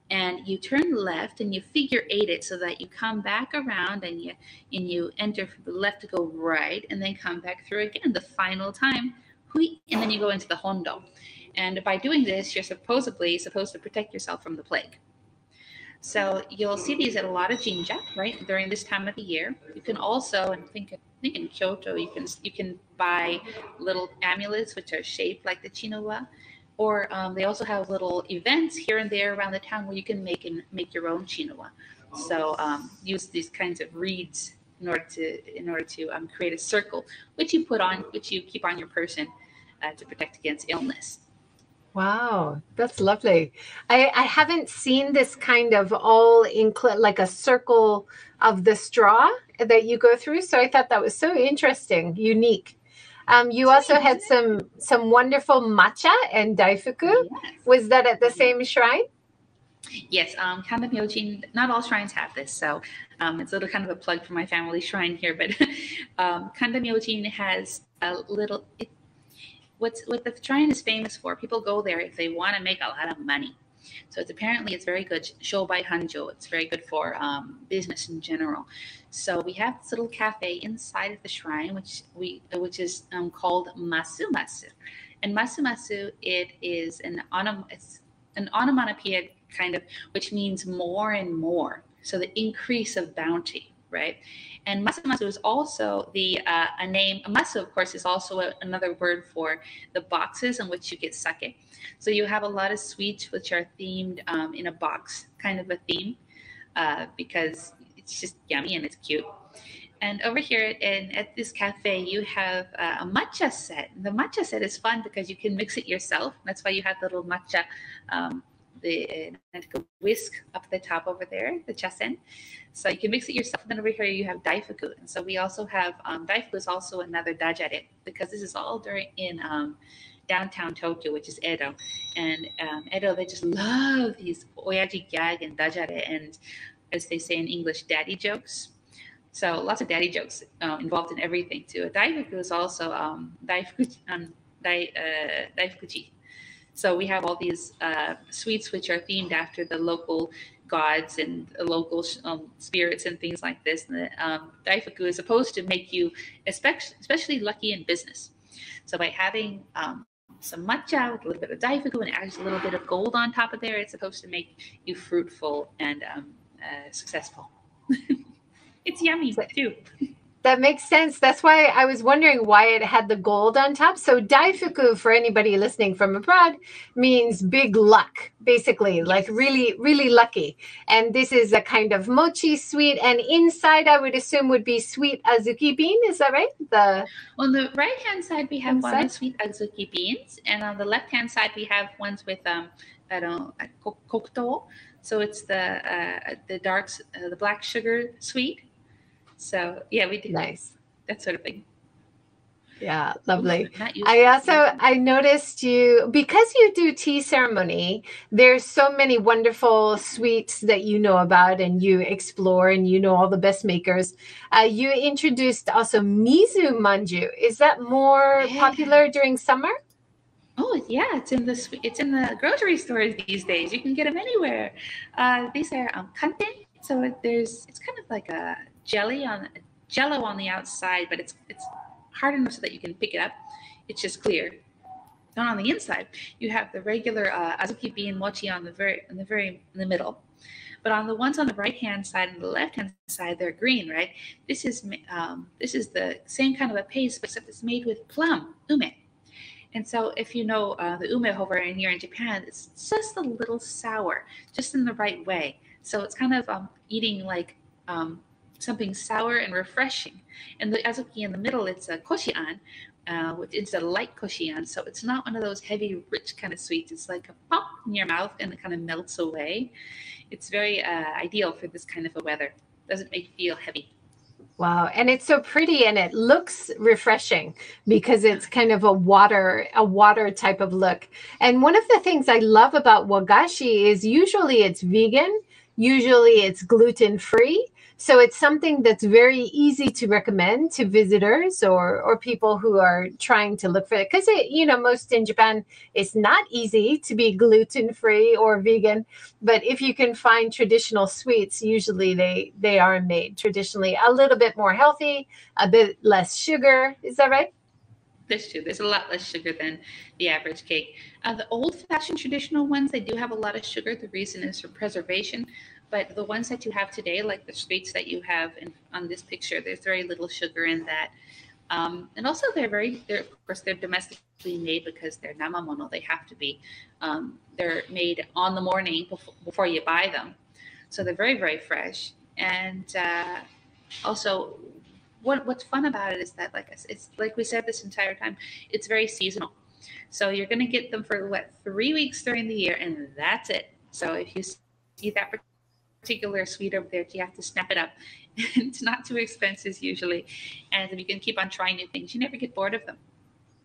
and you turn left and you figure eight it so that you come back around and you and you enter from the left to go right and then come back through again the final time and then you go into the hondo and by doing this, you're supposedly supposed to protect yourself from the plague. So you'll see these at a lot of jinja, right, during this time of the year. You can also, and think, I think in Kyoto, you can you can buy little amulets which are shaped like the chinowa, or um, they also have little events here and there around the town where you can make and make your own chinowa. So um, use these kinds of reeds in order to in order to um, create a circle, which you put on, which you keep on your person uh, to protect against illness. Wow, that's lovely. I, I haven't seen this kind of all include like a circle of the straw that you go through. So I thought that was so interesting, unique. Um, you also had some some wonderful matcha and daifuku. Yes. Was that at the same shrine? Yes, um, Kanda Myojin, not all shrines have this, so um, it's a little kind of a plug for my family shrine here, but *laughs* um, Kanda Myojin has a little, it, what's what the shrine is famous for. People go there if they want to make a lot of money. So it's apparently it's very good shobai hanjo. It's very good for um, business in general. So we have this little cafe inside of the shrine, which we which is um, called masu masu, and masu masu it is an onom it's an onomatopoeia kind of which means more and more. So the increase of bounty, right? And masu is also the uh, a name. Masu, of course, is also a, another word for the boxes in which you get sake. So you have a lot of sweets which are themed um, in a box, kind of a theme, uh, because it's just yummy and it's cute. And over here in, at this cafe, you have uh, a matcha set. The matcha set is fun because you can mix it yourself. That's why you have the little matcha um, the uh, whisk up the top over there, the chasen. So you can mix it yourself. And then over here you have daifuku. And so we also have um, daifuku is also another dajare because this is all during in um, downtown Tokyo, which is Edo. And um, Edo, they just love these oyaji gag and dajare and as they say in English, daddy jokes. So lots of daddy jokes uh, involved in everything too. Daifuku is also um, daifuku, um, dai, uh, daifukuji, so we have all these uh, sweets which are themed after the local gods and local um, spirits and things like this. And the um, daifuku is supposed to make you especially, especially lucky in business. So by having um, some matcha with a little bit of daifuku and adds a little bit of gold on top of there, it's supposed to make you fruitful and um, uh, successful. *laughs* it's yummy too. *laughs* That makes sense. That's why I was wondering why it had the gold on top. So daifuku, for anybody listening from abroad, means big luck, basically, yes. like really, really lucky. And this is a kind of mochi sweet, and inside I would assume would be sweet azuki bean. Is that right? The on the right hand side we have inside? one with sweet azuki beans, and on the left hand side we have ones with um, I don't kokuto. So it's the uh, the dark, uh, the black sugar sweet so yeah, we do nice that sort of thing. Yeah, lovely. I also I noticed you because you do tea ceremony. There's so many wonderful sweets that you know about and you explore and you know all the best makers. Uh, you introduced also mizu manju. Is that more yeah. popular during summer? Oh yeah, it's in the it's in the grocery stores these days. You can get them anywhere. Uh, these are um, kanten. So there's it's kind of like a jelly on jello on the outside, but it's it's hard enough so that you can pick it up. It's just clear. Then on the inside, you have the regular uh, azuki bean mochi on the very in the very in the middle. But on the ones on the right hand side and the left hand side, they're green, right? This is um, this is the same kind of a paste, except it's made with plum ume. And so, if you know uh, the ume hover over here in Japan, it's just a little sour, just in the right way. So it's kind of um, eating like um, something sour and refreshing. And the azuki in the middle, it's a koshian, uh, which is a light koshian. So it's not one of those heavy, rich kind of sweets. It's like a pop in your mouth and it kind of melts away. It's very uh, ideal for this kind of a weather. Doesn't make you feel heavy. Wow, and it's so pretty and it looks refreshing because it's kind of a water a water type of look. And one of the things I love about wagashi is usually it's vegan, usually it's gluten free, so it's something that's very easy to recommend to visitors or or people who are trying to look for it because you know most in Japan it's not easy to be gluten free or vegan, but if you can find traditional sweets, usually they they are made traditionally a little bit more healthy, a bit less sugar. Is that right? There's true. There's a lot less sugar than the average cake. Uh, the old-fashioned traditional ones, they do have a lot of sugar. The reason is for preservation. But the ones that you have today, like the sweets that you have in, on this picture, there's very little sugar in that. Um, and also, they're very, they're, of course, they're domestically made because they're namamono. They have to be. Um, they're made on the morning before, before you buy them. So they're very, very fresh. And uh, also, what, what's fun about it is that, like it's like we said this entire time, it's very seasonal. So you're going to get them for what three weeks during the year, and that's it. So if you see that particular suite over there, you have to snap it up. *laughs* it's not too expensive usually. And you can keep on trying new things, you never get bored of them.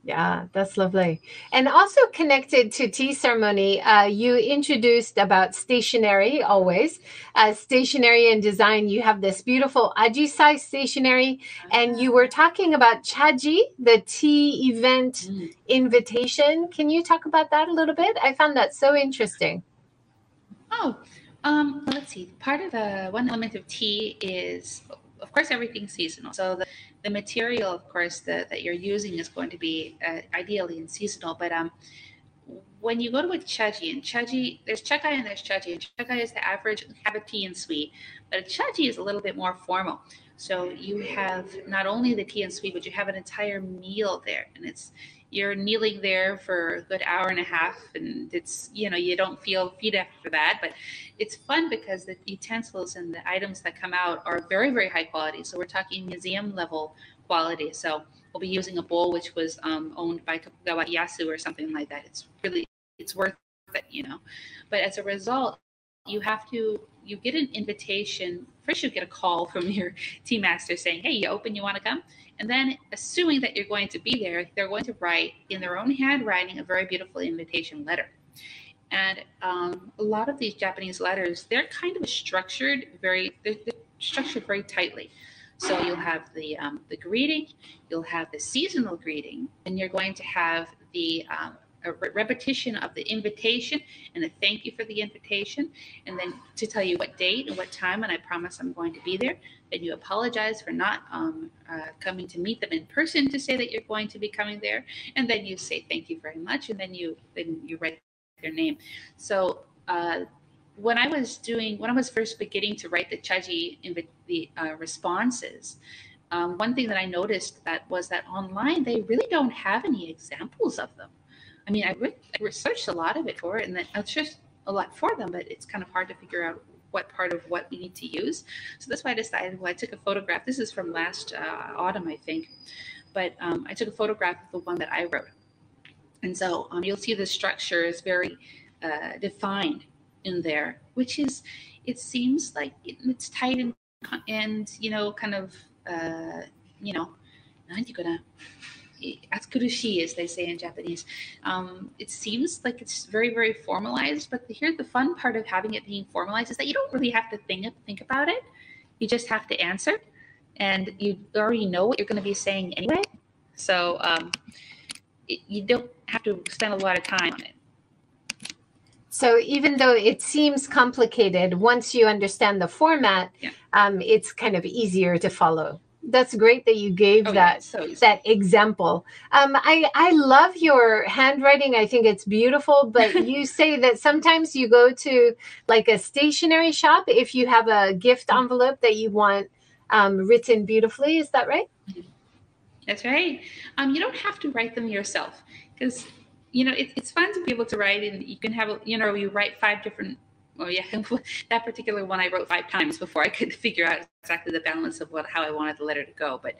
Yeah, that's lovely. And also connected to tea ceremony, uh, you introduced about stationery always. Uh, stationery and design, you have this beautiful ajisai stationery, and you were talking about chaji, the tea event mm. invitation. Can you talk about that a little bit? I found that so interesting. Oh, um, let's see. Part of the one element of tea is, of course, everything seasonal. So the, the material, of course, the, that you're using is going to be uh, ideally in seasonal. But um, when you go to a chaji, and chaji, there's chakai and there's chaji. And chakai is the average have a tea and sweet, but a chaji is a little bit more formal. So you have not only the tea and sweet, but you have an entire meal there, and it's you're kneeling there for a good hour and a half and it's you know you don't feel feet after that but it's fun because the utensils and the items that come out are very very high quality. So we're talking museum level quality. So we'll be using a bowl which was um, owned by Tokugawa Ieyasu or something like that. It's really it's worth it you know. But as a result you have to you get an invitation. First you get a call *laughs* from your team master saying hey you open you want to come and then, assuming that you're going to be there, they're going to write in their own handwriting a very beautiful invitation letter. And um, a lot of these Japanese letters, they're kind of structured very, they're, they're structured very tightly. So you'll have the um, the greeting, you'll have the seasonal greeting, and you're going to have the um, re- repetition of the invitation and a thank you for the invitation, and then to tell you what date and what time, and I promise I'm going to be there and you apologize for not um, uh, coming to meet them in person to say that you're going to be coming there, and then you say thank you very much, and then you then you write their name. So uh, when I was doing when I was first beginning to write the chaji in the uh, responses. Um, one thing that I noticed that was that online they really don't have any examples of them. I mean, I, re- I researched a lot of it for it, and I searched a lot for them, but it's kind of hard to figure out what part of what we need to use. So that's why I decided, well, I took a photograph. This is from last uh, autumn, I think. But um, I took a photograph of the one that I wrote. And so um, you'll see the structure is very uh, defined in there, which is, it seems like it, it's tight and, and, you know, kind of, uh, you know, aren't you gonna atsukurushi, as they say in Japanese. Um, it seems like it's very, very formalized, but here the fun part of having it being formalized is that you don't really have to think think about it. You just have to answer, and you already know what you're going to be saying anyway. So um, it, you don't have to spend a lot of time on it. So even though it seems complicated, once you understand the format, yeah. um, it's kind of easier to follow. That's great that you gave oh, that yeah, so that example. Um, I I love your handwriting. I think it's beautiful. But *laughs* you say that sometimes you go to like a stationery shop if you have a gift mm-hmm. envelope that you want um, written beautifully. Is that right? That's right. Um, you don't have to write them yourself because you know, it, it's fun to be able to write and you can have, you know, you write five different, well, yeah, *laughs* that particular one I wrote five times before I could figure out exactly the balance of what, how I wanted the letter to go. But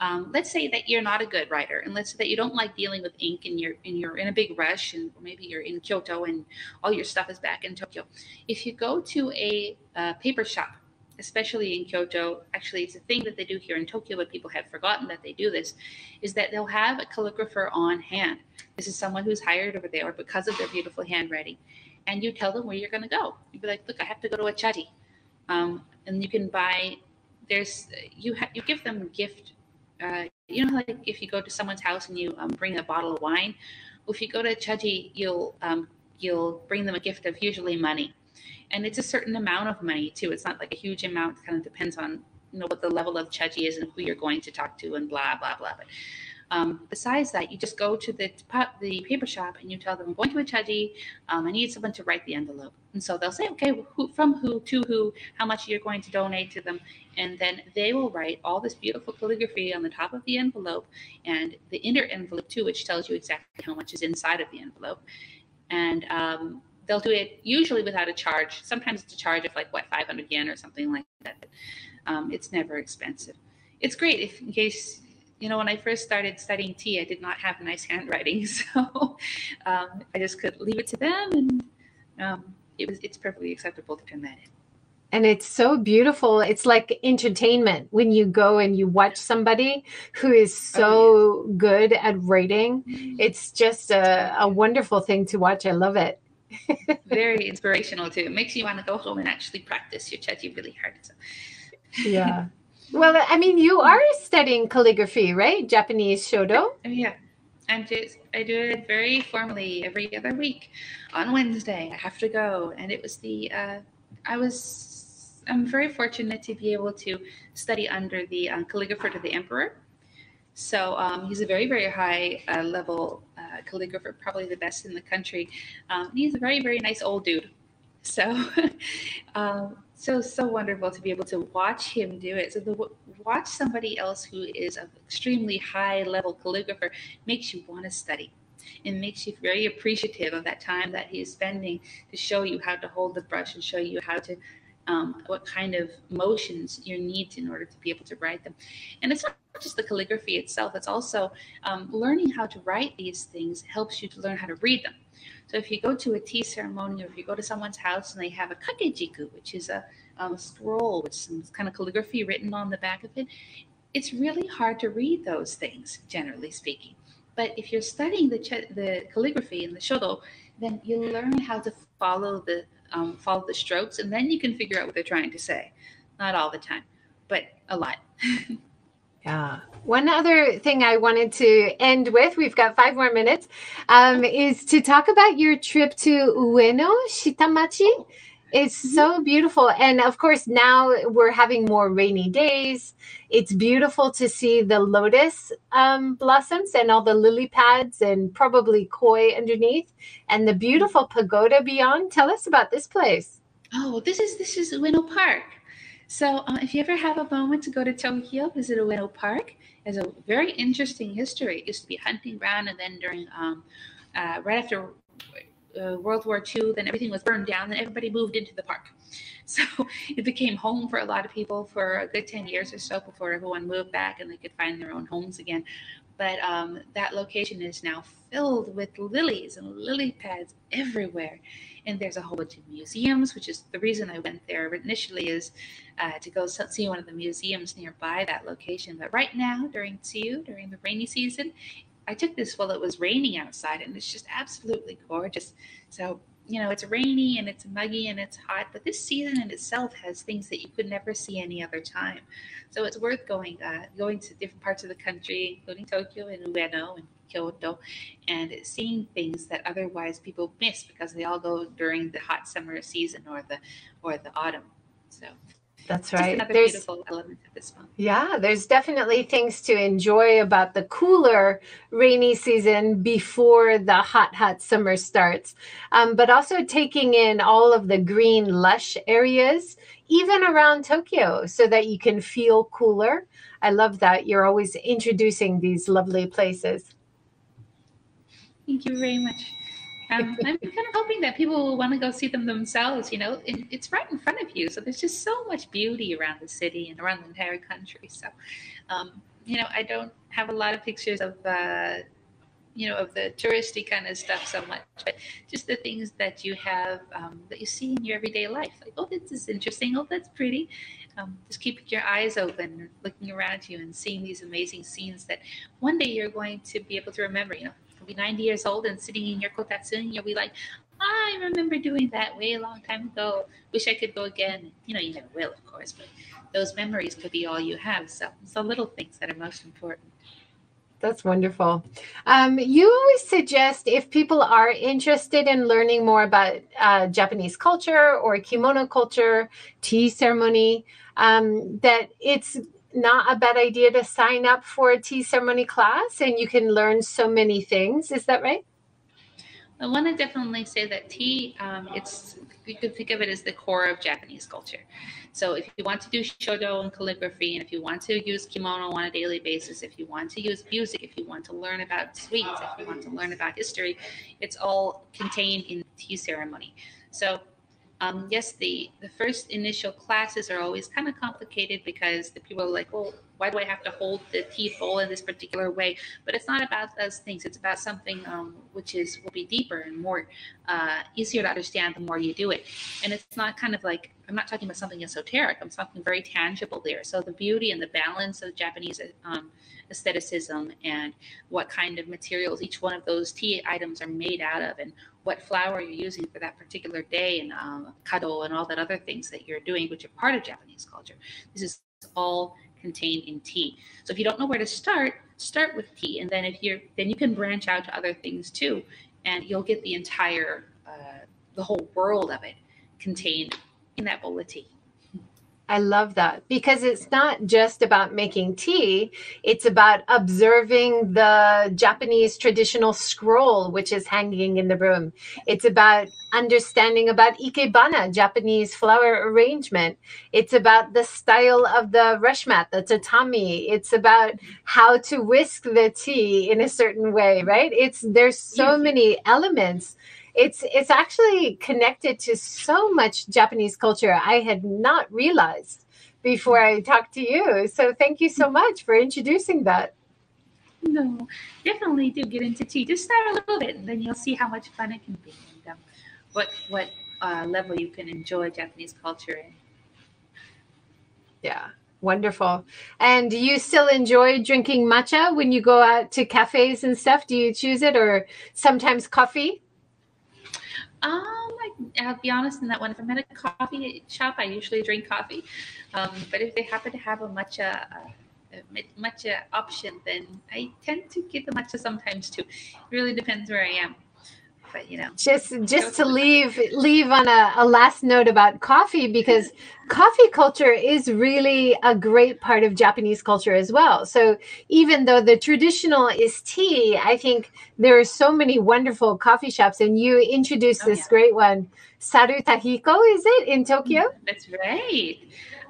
um, let's say that you're not a good writer and let's say that you don't like dealing with ink and you're, and you're in a big rush and maybe you're in Kyoto and all your stuff is back in Tokyo. If you go to a, a paper shop especially in Kyoto, actually, it's a thing that they do here in Tokyo, but people have forgotten that they do this, is that they'll have a calligrapher on hand. This is someone who's hired over there because of their beautiful handwriting. And you tell them where you're going to go. You'd be like, look, I have to go to a. Um, and you can buy, there's, you, ha- you give them a gift. Uh, you know, like if you go to someone's house and you um, bring a bottle of wine, well, if you go to chaji, you'll, um, you'll bring them a gift of usually money and it's a certain amount of money too. It's not like a huge amount. It kind of depends on you know what the level of chaji is and who you're going to talk to and blah blah blah. But um, besides that, you just go to the the paper shop and you tell them, I'm going to a chaji. Um, I need someone to write the envelope. And so they'll say, okay, who, from who to who, how much you're going to donate to them. And then they will write all this beautiful calligraphy on the top of the envelope and the inner envelope too, which tells you exactly how much is inside of the envelope. And um, they'll do it usually without a charge. Sometimes it's a charge of like what 500 yen or something like that. Um, it's never expensive. It's great if in case you know when I first started studying tea, I did not have nice handwriting, *laughs* so um, I just could leave it to them, and um, it was it's perfectly acceptable to turn that in. And it's so beautiful. It's like entertainment when you go and you watch somebody who is so oh, yes. good at writing. Mm-hmm. It's just a, a wonderful thing to watch. I love it. *laughs* very inspirational too. It makes you want to go home and actually practice your chaji really hard. So. yeah. *laughs* Well, I mean, you are studying calligraphy, right? Japanese shodo. Oh, yeah. I'm just, I do it very formally every other week on Wednesday. I have to go. And it was the, uh, I was, I'm very fortunate to be able to study under the uh, calligrapher to the emperor. So um, he's a very, very high uh, level uh, calligrapher, probably the best in the country. Um, he's a very, very nice old dude. So, *laughs* um, so so wonderful to be able to watch him do it. So the watch somebody else who is an extremely high level calligrapher makes you want to study. It makes you very appreciative of that time that he is spending to show you how to hold the brush and show you how to um, what kind of motions you need in order to be able to write them. And it's not just the calligraphy itself, it's also um, learning how to write these things helps you to learn how to read them. So if you go to a tea ceremony or if you go to someone's house and they have a kakejiku, which is a um, scroll with some kind of calligraphy written on the back of it, it's really hard to read those things, generally speaking. But if you're studying the, the calligraphy and the shodo, then you learn how to follow the um, follow the strokes, and then you can figure out what they're trying to say. Not all the time, but a lot. *laughs* yeah. One other thing I wanted to end with, we've got five more minutes, um, is to talk about your trip to Ueno, Shitamachi. It's mm-hmm. so beautiful. And of course, now we're having more rainy days. It's beautiful to see the lotus um, blossoms and all the lily pads and probably koi underneath and the beautiful pagoda beyond. Tell us about this place. Oh, this is this is Ueno Park. So uh, if you ever have a moment to go to Tokyo, visit Ueno Park. It's a very interesting history. It used to be hunting ground, and then during um, uh, right after uh, World War II, then everything was burned down, and everybody moved into the park. *laughs* So it became home for a lot of people for a good 10 years or so before everyone moved back and they could find their own homes again. But um, that location is now filled with lilies and lily pads everywhere. And there's a whole bunch of museums, which is the reason I went there initially is uh, to go see one of the museums nearby that location. But right now, during Tsu, during the rainy season, I took this while it was raining outside, and it's just absolutely gorgeous. So you know, it's rainy and it's muggy and it's hot, but this season in itself has things that you could never see any other time. So it's worth going uh, going to different parts of the country, including Tokyo and Ueno and Kyoto, and seeing things that otherwise people miss because they all go during the hot summer season or the or the autumn. So that's right. there's beautiful element of this one. Yeah, there's definitely things to enjoy about the cooler rainy season before the hot, hot summer starts. Um, but also taking in all of the green, lush areas, even around Tokyo, so that you can feel cooler. I love that you're always introducing these lovely places. Thank you very much. Um, *laughs* I'm kind of hoping that people will want to go see them themselves. You know, it's right in front of you, so there's just so much beauty around the city and around the entire country. So, um, you know, I don't have a lot of pictures of, uh, you know, of the touristy kind of stuff so much, but just the things that you have um, that you see in your everyday life. Like, oh, this is interesting. Oh, that's pretty. Um, just keeping your eyes open, looking around you, and seeing these amazing scenes that one day you're going to be able to remember. You know, be 90 years old and sitting in your kotatsu and you'll be like, I remember doing that way a long time ago. Wish I could go again. You know, you never will, of course, but those memories could be all you have. So the little things that are most important. That's wonderful. Um, you always suggest if people are interested in learning more about uh, Japanese culture or kimono culture, tea ceremony, um, that it's not a bad idea to sign up for a tea ceremony class and you can learn so many things. Is that right? I want to definitely say that tea, um, it's you could think of it as the core of Japanese culture. So if you want to do shodo and calligraphy, and if you want to use kimono on a daily basis, if you want to use music, if you want to learn about sweets, if you want to learn about history, it's all contained in tea ceremony. So um, yes, the, the first initial classes are always kind of complicated because the people are like, well, why do I have to hold the teeth bowl in this particular way? But it's not about those things. It's about something um, which is will be deeper and more uh, easier to understand the more you do it. And it's not kind of like I'm not talking about something esoteric. I'm talking very tangible there. So the beauty and the balance of Japanese um, aestheticism and what kind of materials each one of those tea items are made out of and what flower you're using for that particular day and um, kado and all that other things that you're doing, which are part of Japanese culture. This is all contained in tea. So if you don't know where to start, start with tea, and then if you're then you can branch out to other things too, and you'll get the entire uh, the whole world of it contained in that bowl of tea. I love that because it's not just about making tea, it's about observing the Japanese traditional scroll which is hanging in the room. It's about understanding about ikebana, Japanese flower arrangement. It's about the style of the rush mat, the tatami. It's about how to whisk the tea in a certain way, right? It's there's so many elements it's it's actually connected to so much Japanese culture I had not realized before I talked to you. So thank you so much for introducing that. No, definitely do get into tea. Just start a little bit, and then you'll see how much fun it can be, and um, what what uh, level you can enjoy Japanese culture in. Yeah, wonderful. And do you still enjoy drinking matcha when you go out to cafes and stuff? Do you choose it, or sometimes coffee? Um, I, I'll be honest in that one. If I'm at a coffee shop, I usually drink coffee. Um, but if they happen to have a matcha, uh, matcha option, then I tend to get the matcha sometimes too. It really depends where I am but you know. Just just to leave leave on a, a last note about coffee because coffee culture is really a great part of japanese culture as well. So even though the traditional is tea i think there are so many wonderful coffee shops and you introduced oh, this yeah. great one. Sarutahiko is it in tokyo? Mm, that's right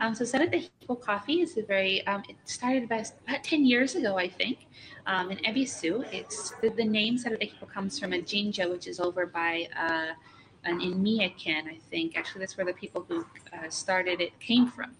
um, so Sarutahiko Coffee is a very, um, it started about, about 10 years ago, I think um, in Ebisu. It's the, the name Sarutahiko comes from a jinja, which is over by uh, an, in I think. Actually, that's where the people who uh, started it came from.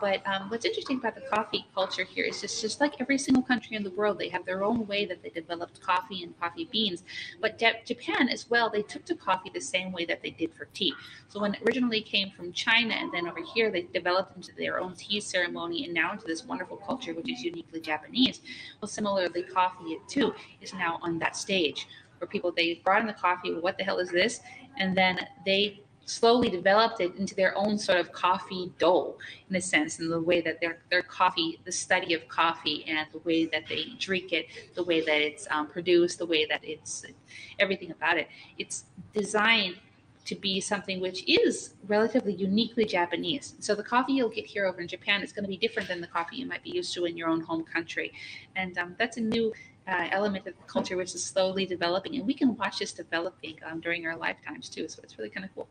But um, what's interesting about the coffee culture here is just, just like every single country in the world, they have their own way that they developed coffee and coffee beans. But Japan as well, they took to coffee the same way that they did for tea. So when it originally came from China and then over here, they developed into their own tea ceremony and now into this wonderful culture, which is uniquely Japanese. Well, similarly, coffee too is now on that stage where people they brought in the coffee. Well, what the hell is this? And then they slowly developed it into their own sort of coffee dough in a sense in the way that their their coffee the study of coffee and the way that they drink it the way that it's um, produced the way that it's everything about it it's designed to be something which is relatively uniquely Japanese. So the coffee you'll get here over in Japan is going to be different than the coffee you might be used to in your own home country, and um, that's a new uh, element of the culture which is slowly developing, and we can watch this developing um, during our lifetimes too. So it's really kind of cool.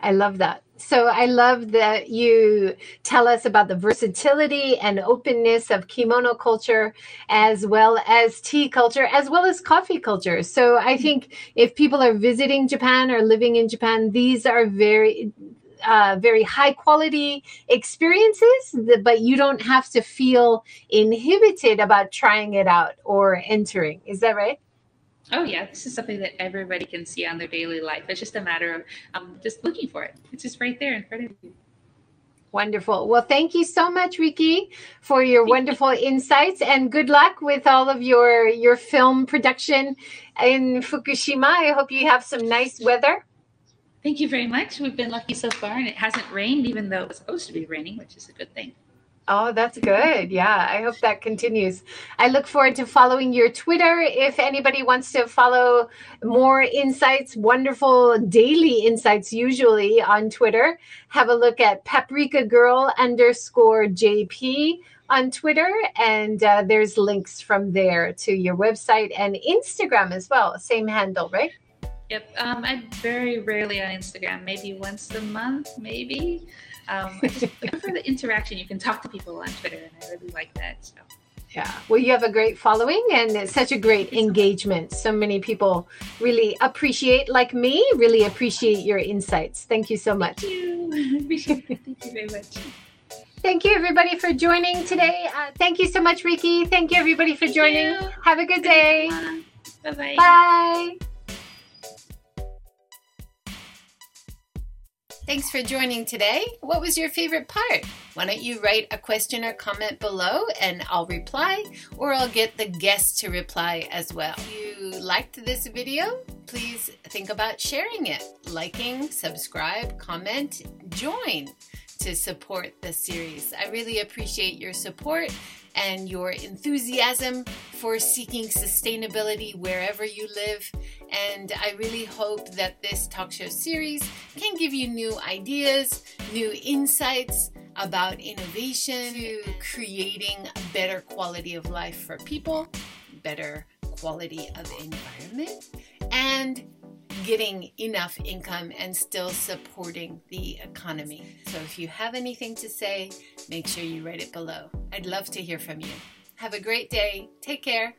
I love that. So I love that you tell us about the versatility and openness of kimono culture, as well as tea culture, as well as coffee culture. So I think if people are visiting Japan or living in Japan, these are very uh, very high quality experiences, but you don't have to feel inhibited about trying it out or entering. Is that right? Oh yeah, this is something that everybody can see on their daily life. It's just a matter of um, just looking for it. It's just right there in front of you. Wonderful. Well, thank you so much, Riki, for your wonderful insights, and good luck with all of your your film production in Fukushima. I hope you have some nice weather. Thank you very much. We've been lucky so far, and it hasn't rained, even though it was supposed to be raining, which is a good thing. Oh, that's good. Yeah, I hope that continues. I look forward to following your Twitter. If anybody wants to follow more insights, wonderful daily insights, usually on Twitter, have a look at Paprika Girl underscore JP on Twitter. And uh, there's links from there to your website and Instagram as well. Same handle, right? Yep. Um, I'm very rarely on Instagram, maybe once a month, maybe. Um, I just prefer the interaction. You can talk to people on Twitter, and I really like that. So. Yeah. Well, you have a great following and it's such a great engagement. So many people really appreciate, like me, really appreciate your insights. Thank you so much. Thank you. *laughs* Thank you very much. Thank you, everybody, for joining today. Uh, thank you so much, Ricky. Thank you, everybody, for thank joining. You. Have a good day. Bye-bye. Bye. Thanks for joining today. What was your favorite part? Why don't you write a question or comment below and I'll reply, or I'll get the guest to reply as well. If you liked this video, please think about sharing it, liking, subscribe, comment, join to support the series. I really appreciate your support and your enthusiasm for seeking sustainability wherever you live. And I really hope that this talk show series can give you new ideas, new insights about innovation to creating a better quality of life for people, better quality of environment, and getting enough income and still supporting the economy. So if you have anything to say, make sure you write it below. I'd love to hear from you. Have a great day. Take care.